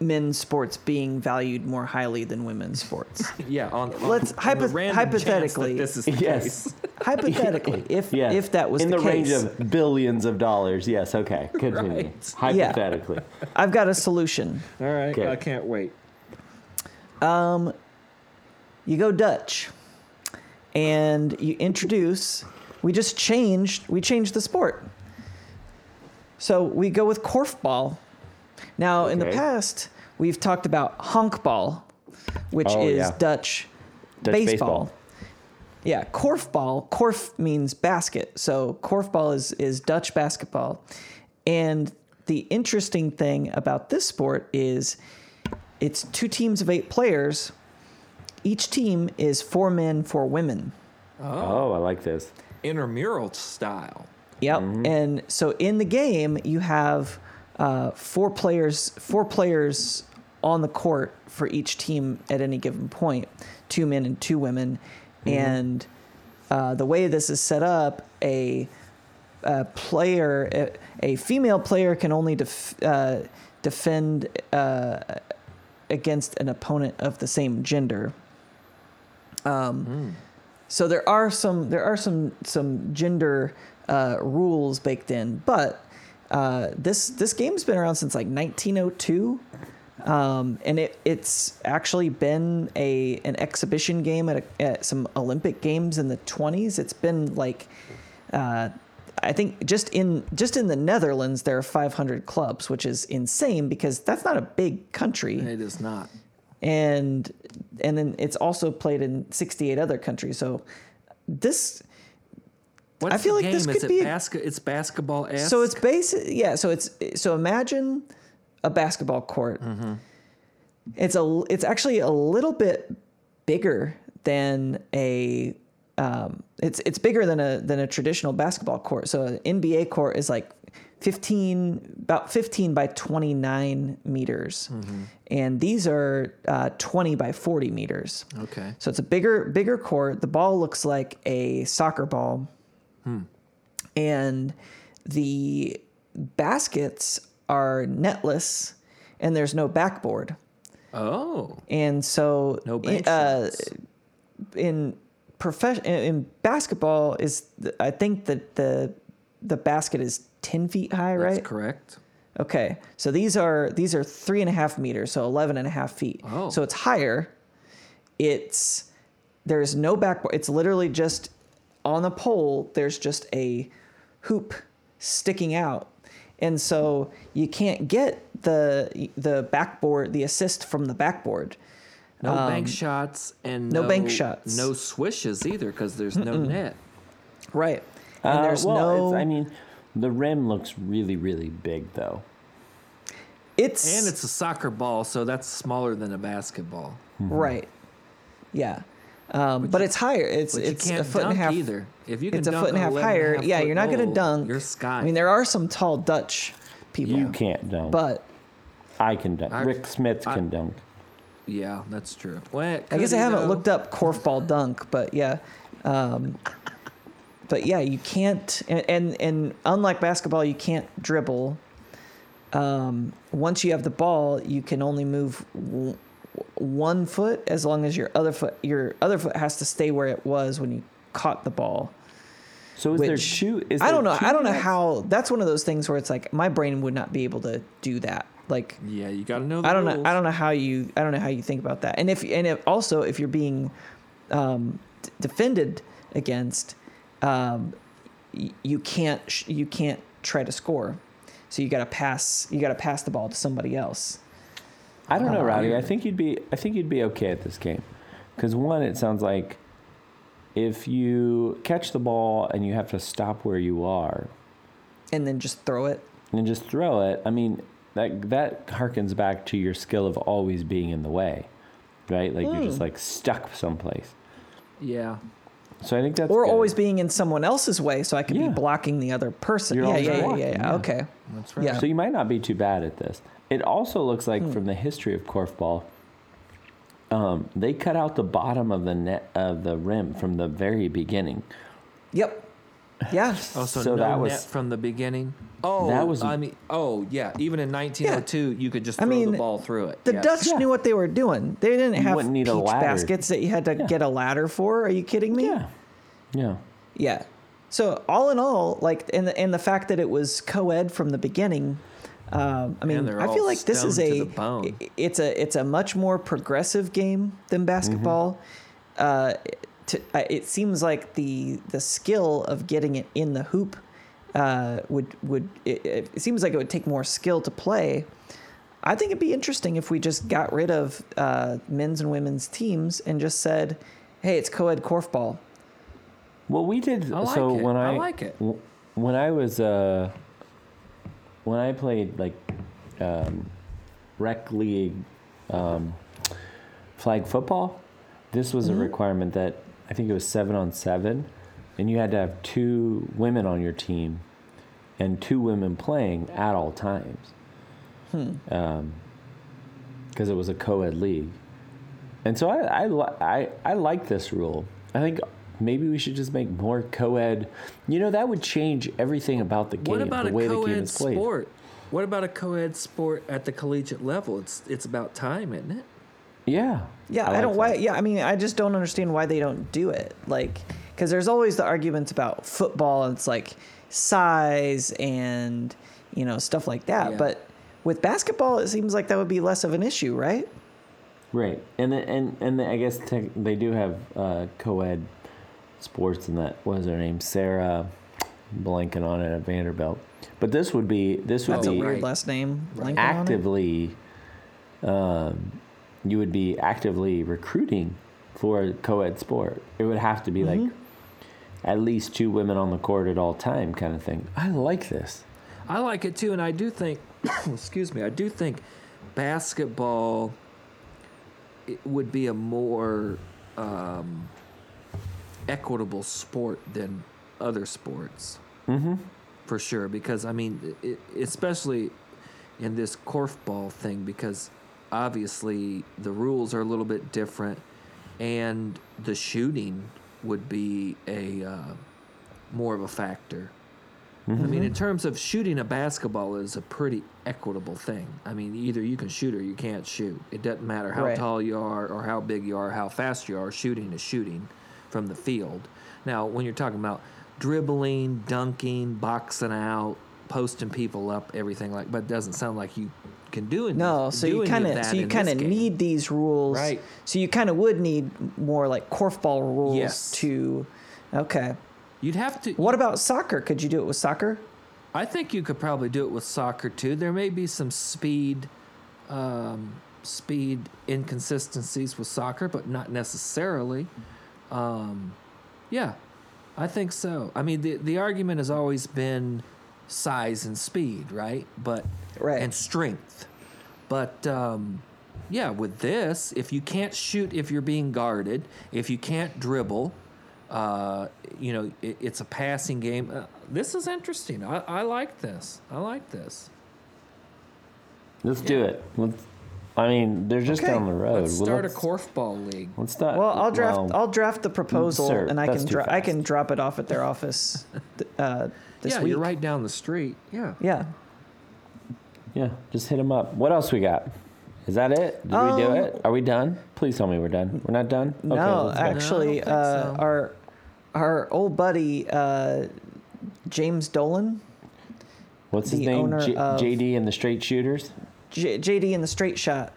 men's sports being valued more highly than women's sports. yeah. On, on Let's on hypo- random hypothetically- that this is the Yes. case. Hypothetically, if Yeah. if that was in the, the, range case, of billions of dollars, yes. Okay, continue. Right. Hypothetically, I've got a solution. All right. Okay. I can't wait. Um, you go Dutch and you introduce we just changed we changed the sport. So we go with korfball. Now in the past we've talked about honkball, which Oh, is yeah. Dutch, Dutch baseball. baseball. Yeah, korfball. Korf means basket. So korfball is is Dutch basketball. And the interesting thing about this sport is it's two teams of 8 players. Each team is four men, four women. oh, I like this. Intramural style. Yep. Mm-hmm. And so in the game, you have uh, four players, four players on the court for each team at any given point, two men and two women. And uh, the way this is set up, a, a player, a, a female player can only def, uh, defend uh, against an opponent of the same gender. Um, So there are some there are some some gender uh, rules baked in, but uh, this this game's been around since like 1902. Um, and it, it's actually been a an exhibition game at, a, at some Olympic games in the 20s. It's been like, uh, I think just in just in the Netherlands there are 500 clubs, which is insane because that's not a big country It is not. and and then it's also played in 68 other countries. So this What's I feel like this could is be basket? It's basketball. so it's basic yeah, so it's so imagine a basketball court. It's a it's actually a little bit bigger than a um, it's it's bigger than a than a traditional basketball court. So an NBA court is like 15 about 15 by 29 meters. And these are uh, 20 by 40 meters. okay. So it's a bigger bigger court. The ball looks like a soccer ball. And the baskets are netless and there's no backboard. Oh, And so no bench uh, in profession in basketball is I think that the the basket is 10 feet high, right? That's right? correct. Okay, so these are these are three and a half meters, so 11 and a half feet. Oh. So it's higher. It's there's no backboard. It's literally just on the pole. There's just a hoop sticking out, and so you can't get the the backboard, the assist from the backboard. No bank shots and Um, no bank shots. No swishes either because there's no net. Right. And Uh, there's well, no. It's, I mean, the rim looks really, really big, though. it's And it's a soccer ball, so that's smaller than a basketball. right. Yeah. Um, but, it's higher. It's it's a foot dunk and a half either. If you can it's a foot and a half 11 higher. half yeah, you're not going to goal, dunk. You're sky. I mean, there are some tall Dutch people, You can't dunk. but I can dunk. I- Rick Smith I- can dunk. yeah, that's true. Well, I guess I haven't looked up korfball dunk. But yeah, um, but yeah, you can't. And, and and unlike basketball, you can't dribble. Um, once you have the ball, you can only move w- one foot as long as your other foot your other foot has to stay where it was when you caught the ball. So is there Which- two? Is I don't know. I don't know how. That's one of those things where it's like my brain would not be able to do that. Like Yeah, you got to know. I don't know. I don't know how you. I don't know how you think about that. And if and if also if you're being um, d- defended against, um, y- you can't sh- you can't try to score. So you got to pass. You got to pass the ball to somebody else. I don't know, Rowdy. I think you'd be. I think you'd be okay at this game, because one, it sounds like if you catch the ball and you have to stop where you are And then just throw it. and just throw it. I mean, that that harkens back to your skill of always being in the way, right? Like you're Hmm. just like stuck someplace. Yeah. So I think that's or good. always being in someone else's way, so I could Yeah. be blocking the other person. You're yeah, always yeah, yeah, yeah, yeah. yeah. Okay. That's right. Yeah. So you might not be too bad at this. It also looks Hmm. like from the history of korfball, um, they cut out the bottom of the net of the rim from the very beginning. Yep. Yeah. Oh, so, So no that was- from the beginning. Oh, That was- I mean, oh yeah. Even in 1902, you could just I throw mean, the ball through it. The Yes. Dutch Yeah. knew what they were doing. They didn't have wouldn't need peach a baskets that you had to Yeah. get a ladder for. Are you kidding me? Yeah, yeah. Yeah. So all in all, like, and the and the fact that it was co-ed from the beginning, um, I mean, I feel like this is a the bone. i- it's a it's a much more progressive game than basketball. Uh, to, I- it seems like the the skill of getting it in the hoop uh, would would it, it seems like it would take more skill to play. I think it'd be interesting if we just got rid of uh, men's and women's teams and just said, "Hey, it's co-ed korfball." Well, we did. I like so it. when I, I like it. w- when I was uh, when I played like um, rec league um, flag football, this was Mm-hmm. a requirement that I think it was seven on seven, and you had to have two women on your team, and two women playing at all times. Um, because it was a co-ed league. And so I, I, I, I like this rule. I think maybe we should just make more co-ed. You know, that would change everything about the game, What about the a way the game co-ed is played. sport? What about a co-ed sport at the collegiate level? It's it's about time, isn't it? Yeah. Yeah, I, like don't why. Yeah, I mean, I just don't understand why they don't do it. Like, because there's always the arguments about football. And it's like size and you know stuff like that. Yeah. But with basketball, it seems like that would be less of an issue, right? Right, and then, and and then I guess tech, they do have uh, co-ed sports and that. What is her name? Sarah, blanking on it at Vanderbilt. But this would be this would That's a be weird right. last name. Blanking actively. Um, you would be actively recruiting for a co-ed sport. It would have to be like Mm-hmm. at least two women on the court at all time, kind of thing. I like this. I like it too, and I do think, excuse me, I do think basketball it would be a more um, equitable sport than other sports, Mm-hmm. for sure. Because I mean, it, especially in this korfball thing, because obviously the rules are a little bit different, and the shooting would be a uh, more of a factor. I mean, in terms of shooting a basketball is a pretty equitable thing. I mean, either you can shoot or you can't shoot. It doesn't matter how Right. tall you are or how big you are, how fast you are. Shooting is shooting from the field. Now, when you're talking about dribbling, dunking, boxing out, posting people up, everything like, but it doesn't sound like you can do any. No, so you kind of of so you kind of need these rules, Right. So you kind of would need more like korfball rules Yes. to. Okay. You'd have to. What about soccer? Could you do it with soccer? I think you could probably do it with soccer too. There may be some speed, um, speed inconsistencies with soccer, but not necessarily. Um, yeah, I think so. I mean, the the argument has always been size and speed, right? But Right. and strength. But um, yeah, with this, if you can't shoot, if you're being guarded, if you can't dribble, uh, you know, it, it's a passing game. Uh, this is interesting. I, I like this. I like this. Let's do it. Let's, I mean, they're just Okay. down the road. Let's Well, start let's, a korfball league. Let's start. Well, I'll draft. well, I'll draft the proposal, sir, and I can too dro- I can drop it off at their office th- uh, this yeah, week. you're right down the street. Yeah. Yeah. Yeah, just hit them up. What else we got? Is that it? Did we do Um, it? Are we done? Please tell me we're done. We're not done. Okay, no, actually, think uh, so. our our old buddy uh, James Dolan, What's his name? J- of- JD and the Straight Shooters. J- JD in the Straight Shot.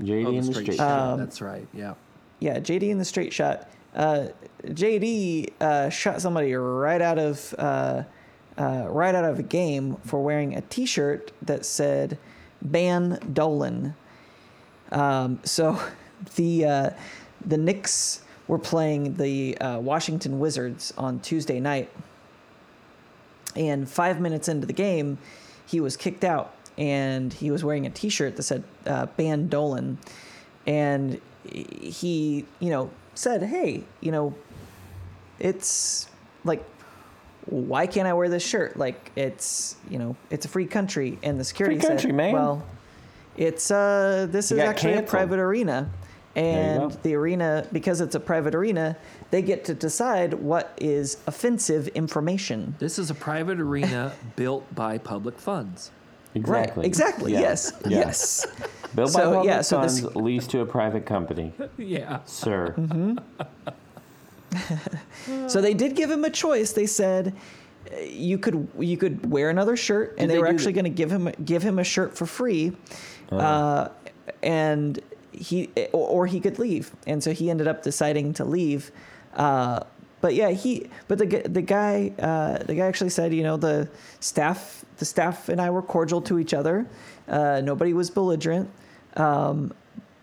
JD Oh, the the straight Straight. shot. Um, That's right. Yeah. Yeah, JD in the Straight Shot. Uh, JD uh, shot somebody right out of uh, uh, right out of a game for wearing a T-shirt that said "Ban Dolan." Um, so the uh, the Knicks were playing the uh, Washington Wizards on Tuesday night, and five minutes into the game, he was kicked out, and he was wearing a T-shirt that said uh, "Ban Dolan," and he, you know, said, "Hey, you know, it's like." Why can't I wear this shirt? Like it's you know it's a free country, and the security country, said, man. "Well, it's uh this You is actually canceled. a private arena and the arena because it's a private arena they get to decide what is offensive information This is a private arena built by public funds. Exactly. right exactly Yeah. yes Yeah. yes Built by So, public yeah, so this- funds, leased to a private company, Yeah. sir. Mm-hmm. so they did give him a choice they said uh, you could you could wear another shirt and Did they, they were actually going to give him give him a shirt for free Oh. uh, and he or, or he could leave and so he ended up deciding to leave uh, but yeah he but the the guy uh, the guy actually said you know the staff the staff and I were cordial to each other uh, nobody was belligerent um,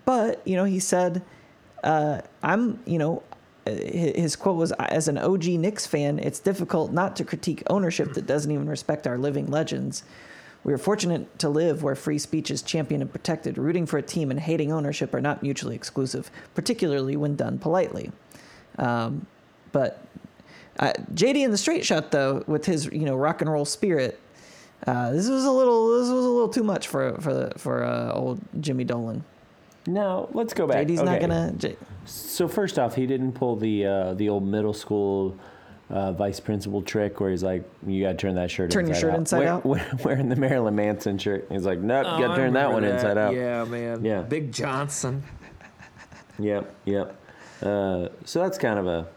but you know he said uh, I'm you know his quote was as an OG Knicks fan it's difficult not to critique ownership that doesn't even respect our living legends we are fortunate to live where free speech is championed and protected. Rooting for a team and hating ownership are not mutually exclusive, particularly when done politely. Um, but uh, JD in the straight shot, though, with his you know rock and roll spirit, uh, this was a little this was a little too much for for the, for uh, old Jimmy Dolan. No, let's go back. JD's not gonna. J- So first off, he didn't pull the uh, the old middle school uh, vice principal trick where he's like, "You got to turn that shirt Turn your inside shirt out." inside Wear- out? wear- Wearing the Marilyn Manson shirt, he's like, "Nope, Oh, you got to turn that one remember inside out." Yeah, man. Yeah. Big Johnson. Yep, yep. Uh, so that's kind of a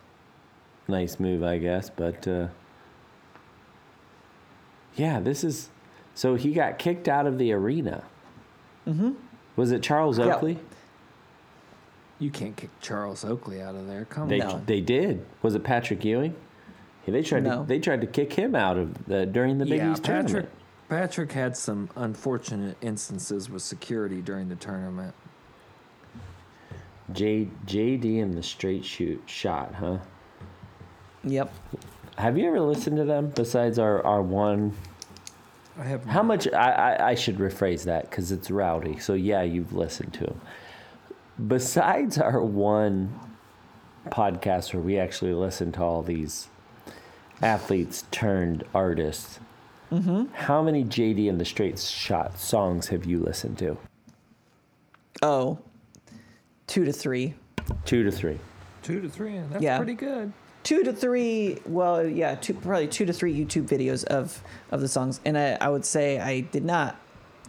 nice move, I guess. But uh, yeah, this is. So he got kicked out of the arena. Mm-hmm. Was it Charles Yeah. Oakley? You can't kick Charles Oakley out of there. Come They on. they did. Was it Patrick Ewing? Yeah, they tried No. to they tried to kick him out of the during the Big yeah, East Patrick. tournament. Patrick had some unfortunate instances with security during the tournament. J JD and the straight shoot shot, huh? Yep. Have you ever listened to them besides our, our one I have How much? I, I, I should rephrase that because it's rowdy. So yeah, you've listened to them. Besides our one podcast where we actually listen to all these athletes turned artists, mm-hmm. how many JD and the Straight Shot songs have you listened to? Oh, two to three. Two to three. two to three. That's Yeah. pretty good. Two to three well yeah two probably two to three youtube videos of of the songs. And i, I would say i did not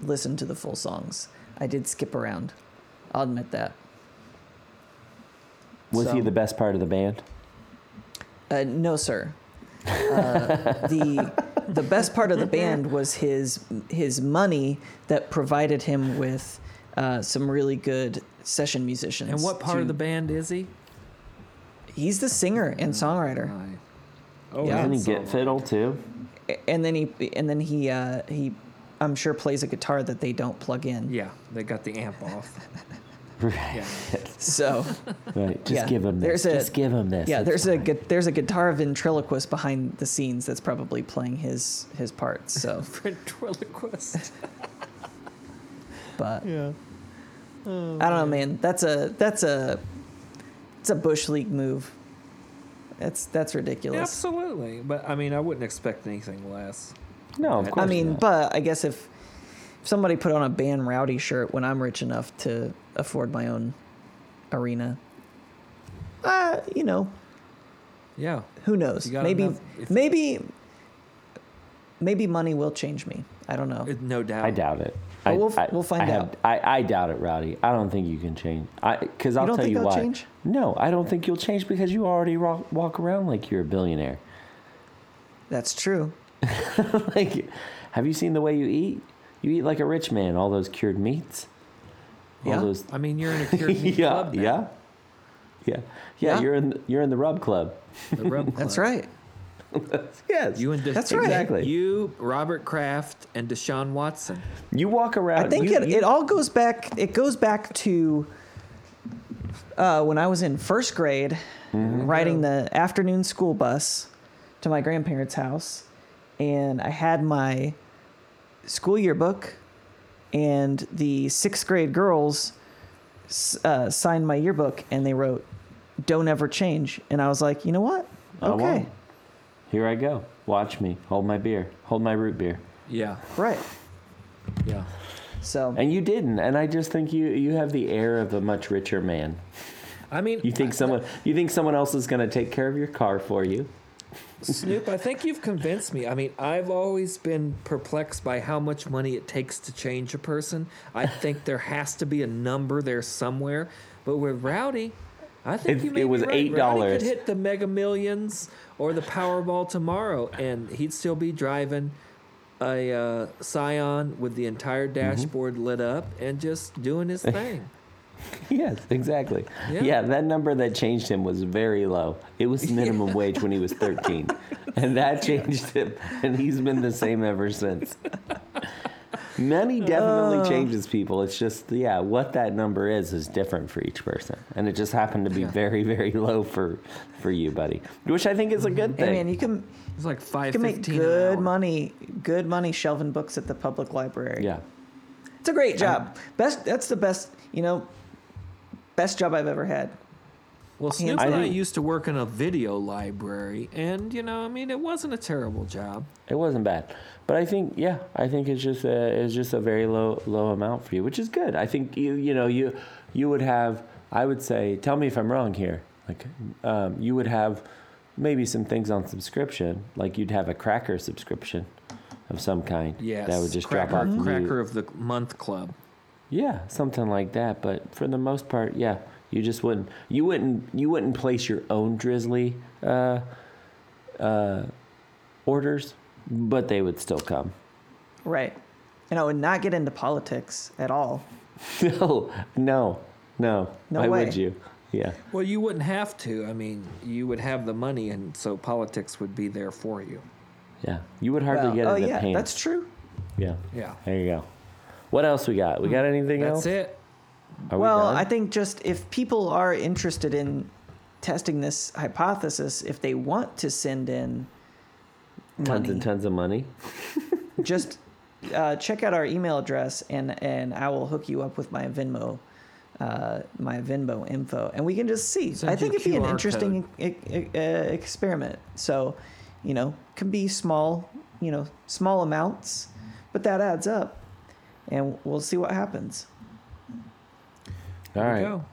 listen to the full songs. I did skip around. I'll admit that. Was he the best part of the band? uh, no sir. Uh, the the best part of the band was his his money that provided him with uh, some really good session musicians And what part to- of the band is he? He's the singer and songwriter Aye. Oh, Yeah. Doesn't he get fiddle too? and then he and then he uh, he i'm sure plays a guitar that they don't plug in Yeah, they got the amp off. Yeah. so Right. Just Yeah, give him this. there's a- Just give him this. Yeah, It's there's a fine. gu- there's a guitar ventriloquist behind the scenes that's probably playing his his parts. So, Ventriloquist. but Yeah. I don't know, man. That's a that's a it's a bush league move. That's that's ridiculous. Absolutely. But I mean, I wouldn't expect anything less. No, of I course I mean, not. but I guess if, if somebody put on a band rowdy shirt when I'm rich enough to afford my own arena, uh, you know, Yeah. who knows? You Maybe enough- if- maybe maybe money will change me. I don't know. It- no doubt. I doubt it. But I, we'll- I- we'll find I have- out. I, I doubt it, Rowdy. I don't think you can change. I because I'll don't tell think you I'll why. change? No, I don't think you'll change because you already walk, walk around like you're a billionaire. That's true. like, have you seen the way you eat? You eat like a rich man. All those cured meats. All Yeah. those. I mean, you're in a cured meat yeah, club now. yeah, yeah, yeah. Yeah. You're in. You're in the rub club. The rub club. That's right. Yes. You and De- That's right. Exactly. You, Robert Kraft, and Deshaun Watson. You walk around. I think you, it, you- it all goes back. It goes back to uh, when I was in first grade, riding the afternoon school bus to my grandparents' house, and I had my school yearbook, and the sixth grade girls uh, signed my yearbook, and they wrote, "Don't ever change," and I was like, you know what? I Okay, won't. Here I go. Watch me. Hold my beer. Hold my root beer. Yeah. right. Yeah. So And you didn't. And I just think you you have the air of a much richer man. I mean, You think someone you think someone else is going to take care of your car for you? Snoop, I think you've convinced me. I mean, I've always been perplexed by how much money it takes to change a person. I think there has to be a number there somewhere. But with Rowdy, I think It- you may it was be right. $8. Rowdy could hit the Mega Millions or the Powerball tomorrow, and he'd still be driving a uh, Scion with the entire Mm-hmm. dashboard lit up and just doing his thing. Yes, exactly. Yeah. Yeah. that number that changed him was very low. It was minimum wage when he was 13. and that changed him and he's been the same ever since. Money definitely uh. changes people. It's just yeah, what that number is is different for each person. And it just happened to be Yeah. very very low for for you, buddy. Which I think is a good hey thing. man, you can It's like five you can make good money, good money shelving books at the public library. yeah. It's a great job. Best. That's the best. You know, best job I've ever had. Well, Snoop I and I used to work in a video library, and you know, I mean, it wasn't a terrible job. It wasn't bad, but I think yeah, I think it's just a, it's just a very low low amount for you, which is good. I think you you know you you would have I would say tell me if I'm wrong here. Like um, you would have maybe some things on subscription, like you'd have a cracker subscription of some kind. Yes. That would just cracker, drop off. Cracker of the month club. Yeah, something like that. But for the most part, yeah, you just wouldn't. You wouldn't. You wouldn't place your own Drizzly uh, uh, orders, but they would still come. Right. And I would not get into politics at all. No, no, no. No Why way. would you? Yeah. Well, you wouldn't have to. I mean, you would have the money, and so politics would be there for you. Yeah. You would hardly Well, get oh, into yeah, paint. that's true. Yeah. Yeah. There you go. What else we got? We got anything That's else? That's it. Are well, done? I think just if people are interested in testing this hypothesis, if they want to send in tons money, and tons of money. just uh, check out our email address and and I will hook you up with my Venmo, uh, my Venmo info, and we can just see. Send I think it'd be an interesting e- e- uh, experiment. So, you know, can be small, you know, small amounts, but that adds up, and we'll see what happens. All There right. go.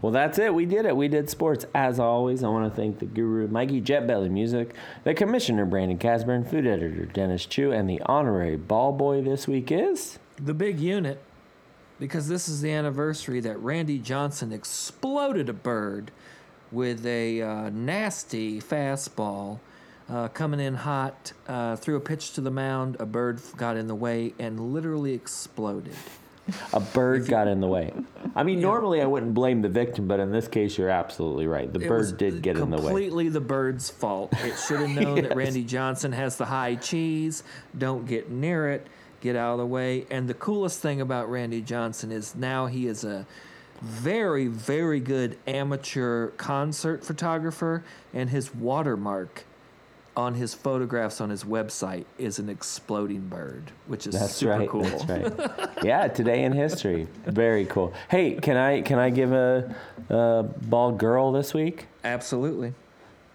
Well, that's it. We did it. We did sports. As always, I want to thank the guru, Mikey Jetbelly Music, the commissioner, Brandon Casburn, food editor, Dennis Chu, and the honorary ball boy this week is. The big unit, because this is the anniversary that Randy Johnson exploded a bird with a uh, nasty fastball. Uh, coming in hot, uh, threw a pitch to the mound. A bird got in the way and literally exploded. A bird got in the way. I mean, normally I wouldn't blame the victim, but in this case, you're absolutely right. The It bird did get in the way. Completely the bird's fault. It should have known that Randy Johnson has the high cheese. Don't get near it. Get out of the way. And the coolest thing about Randy Johnson is now he is a very, very good amateur concert photographer, and his watermark on his photographs on his website is an exploding bird, which is That's super right. cool. That's right. Yeah, today in history. Very cool. Hey, can I can I give a, a ball girl this week? Absolutely.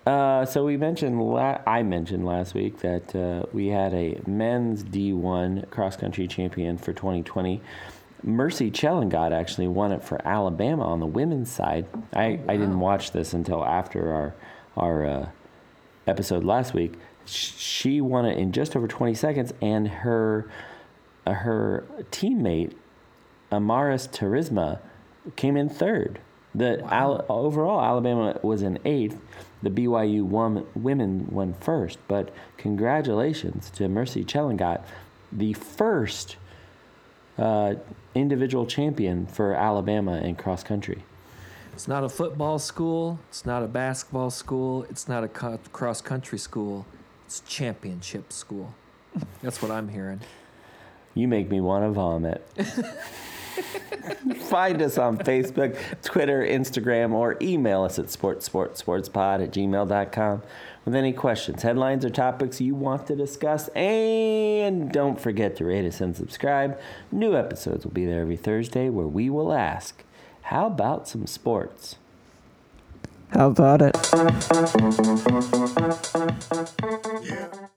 Uh, so we mentioned la- I mentioned last week that uh, we had a men's D1 cross country champion for 2020. Mercy Chelangat actually won it for Alabama on the women's side. I, I didn't watch this until after our our uh, episode last week. She won it in just over 20 seconds, and her uh, her teammate Amaris Tyynismaa came in third. The Al- overall Alabama was in eighth. The BYU won, women won first. But congratulations to Mercy Chelangat, the first uh, individual champion for Alabama in cross country. It's not a football school. It's not a basketball school. It's not a co- cross country school. It's championship school. That's what I'm hearing. You make me want to vomit. Find us on Facebook, Twitter, Instagram, or email us at sportsportsportspod at gmail.com with any questions, headlines, or topics you want to discuss. And don't forget to rate us and subscribe. New episodes will be there every Thursday where we will ask, How about some sports? How about it? Yeah.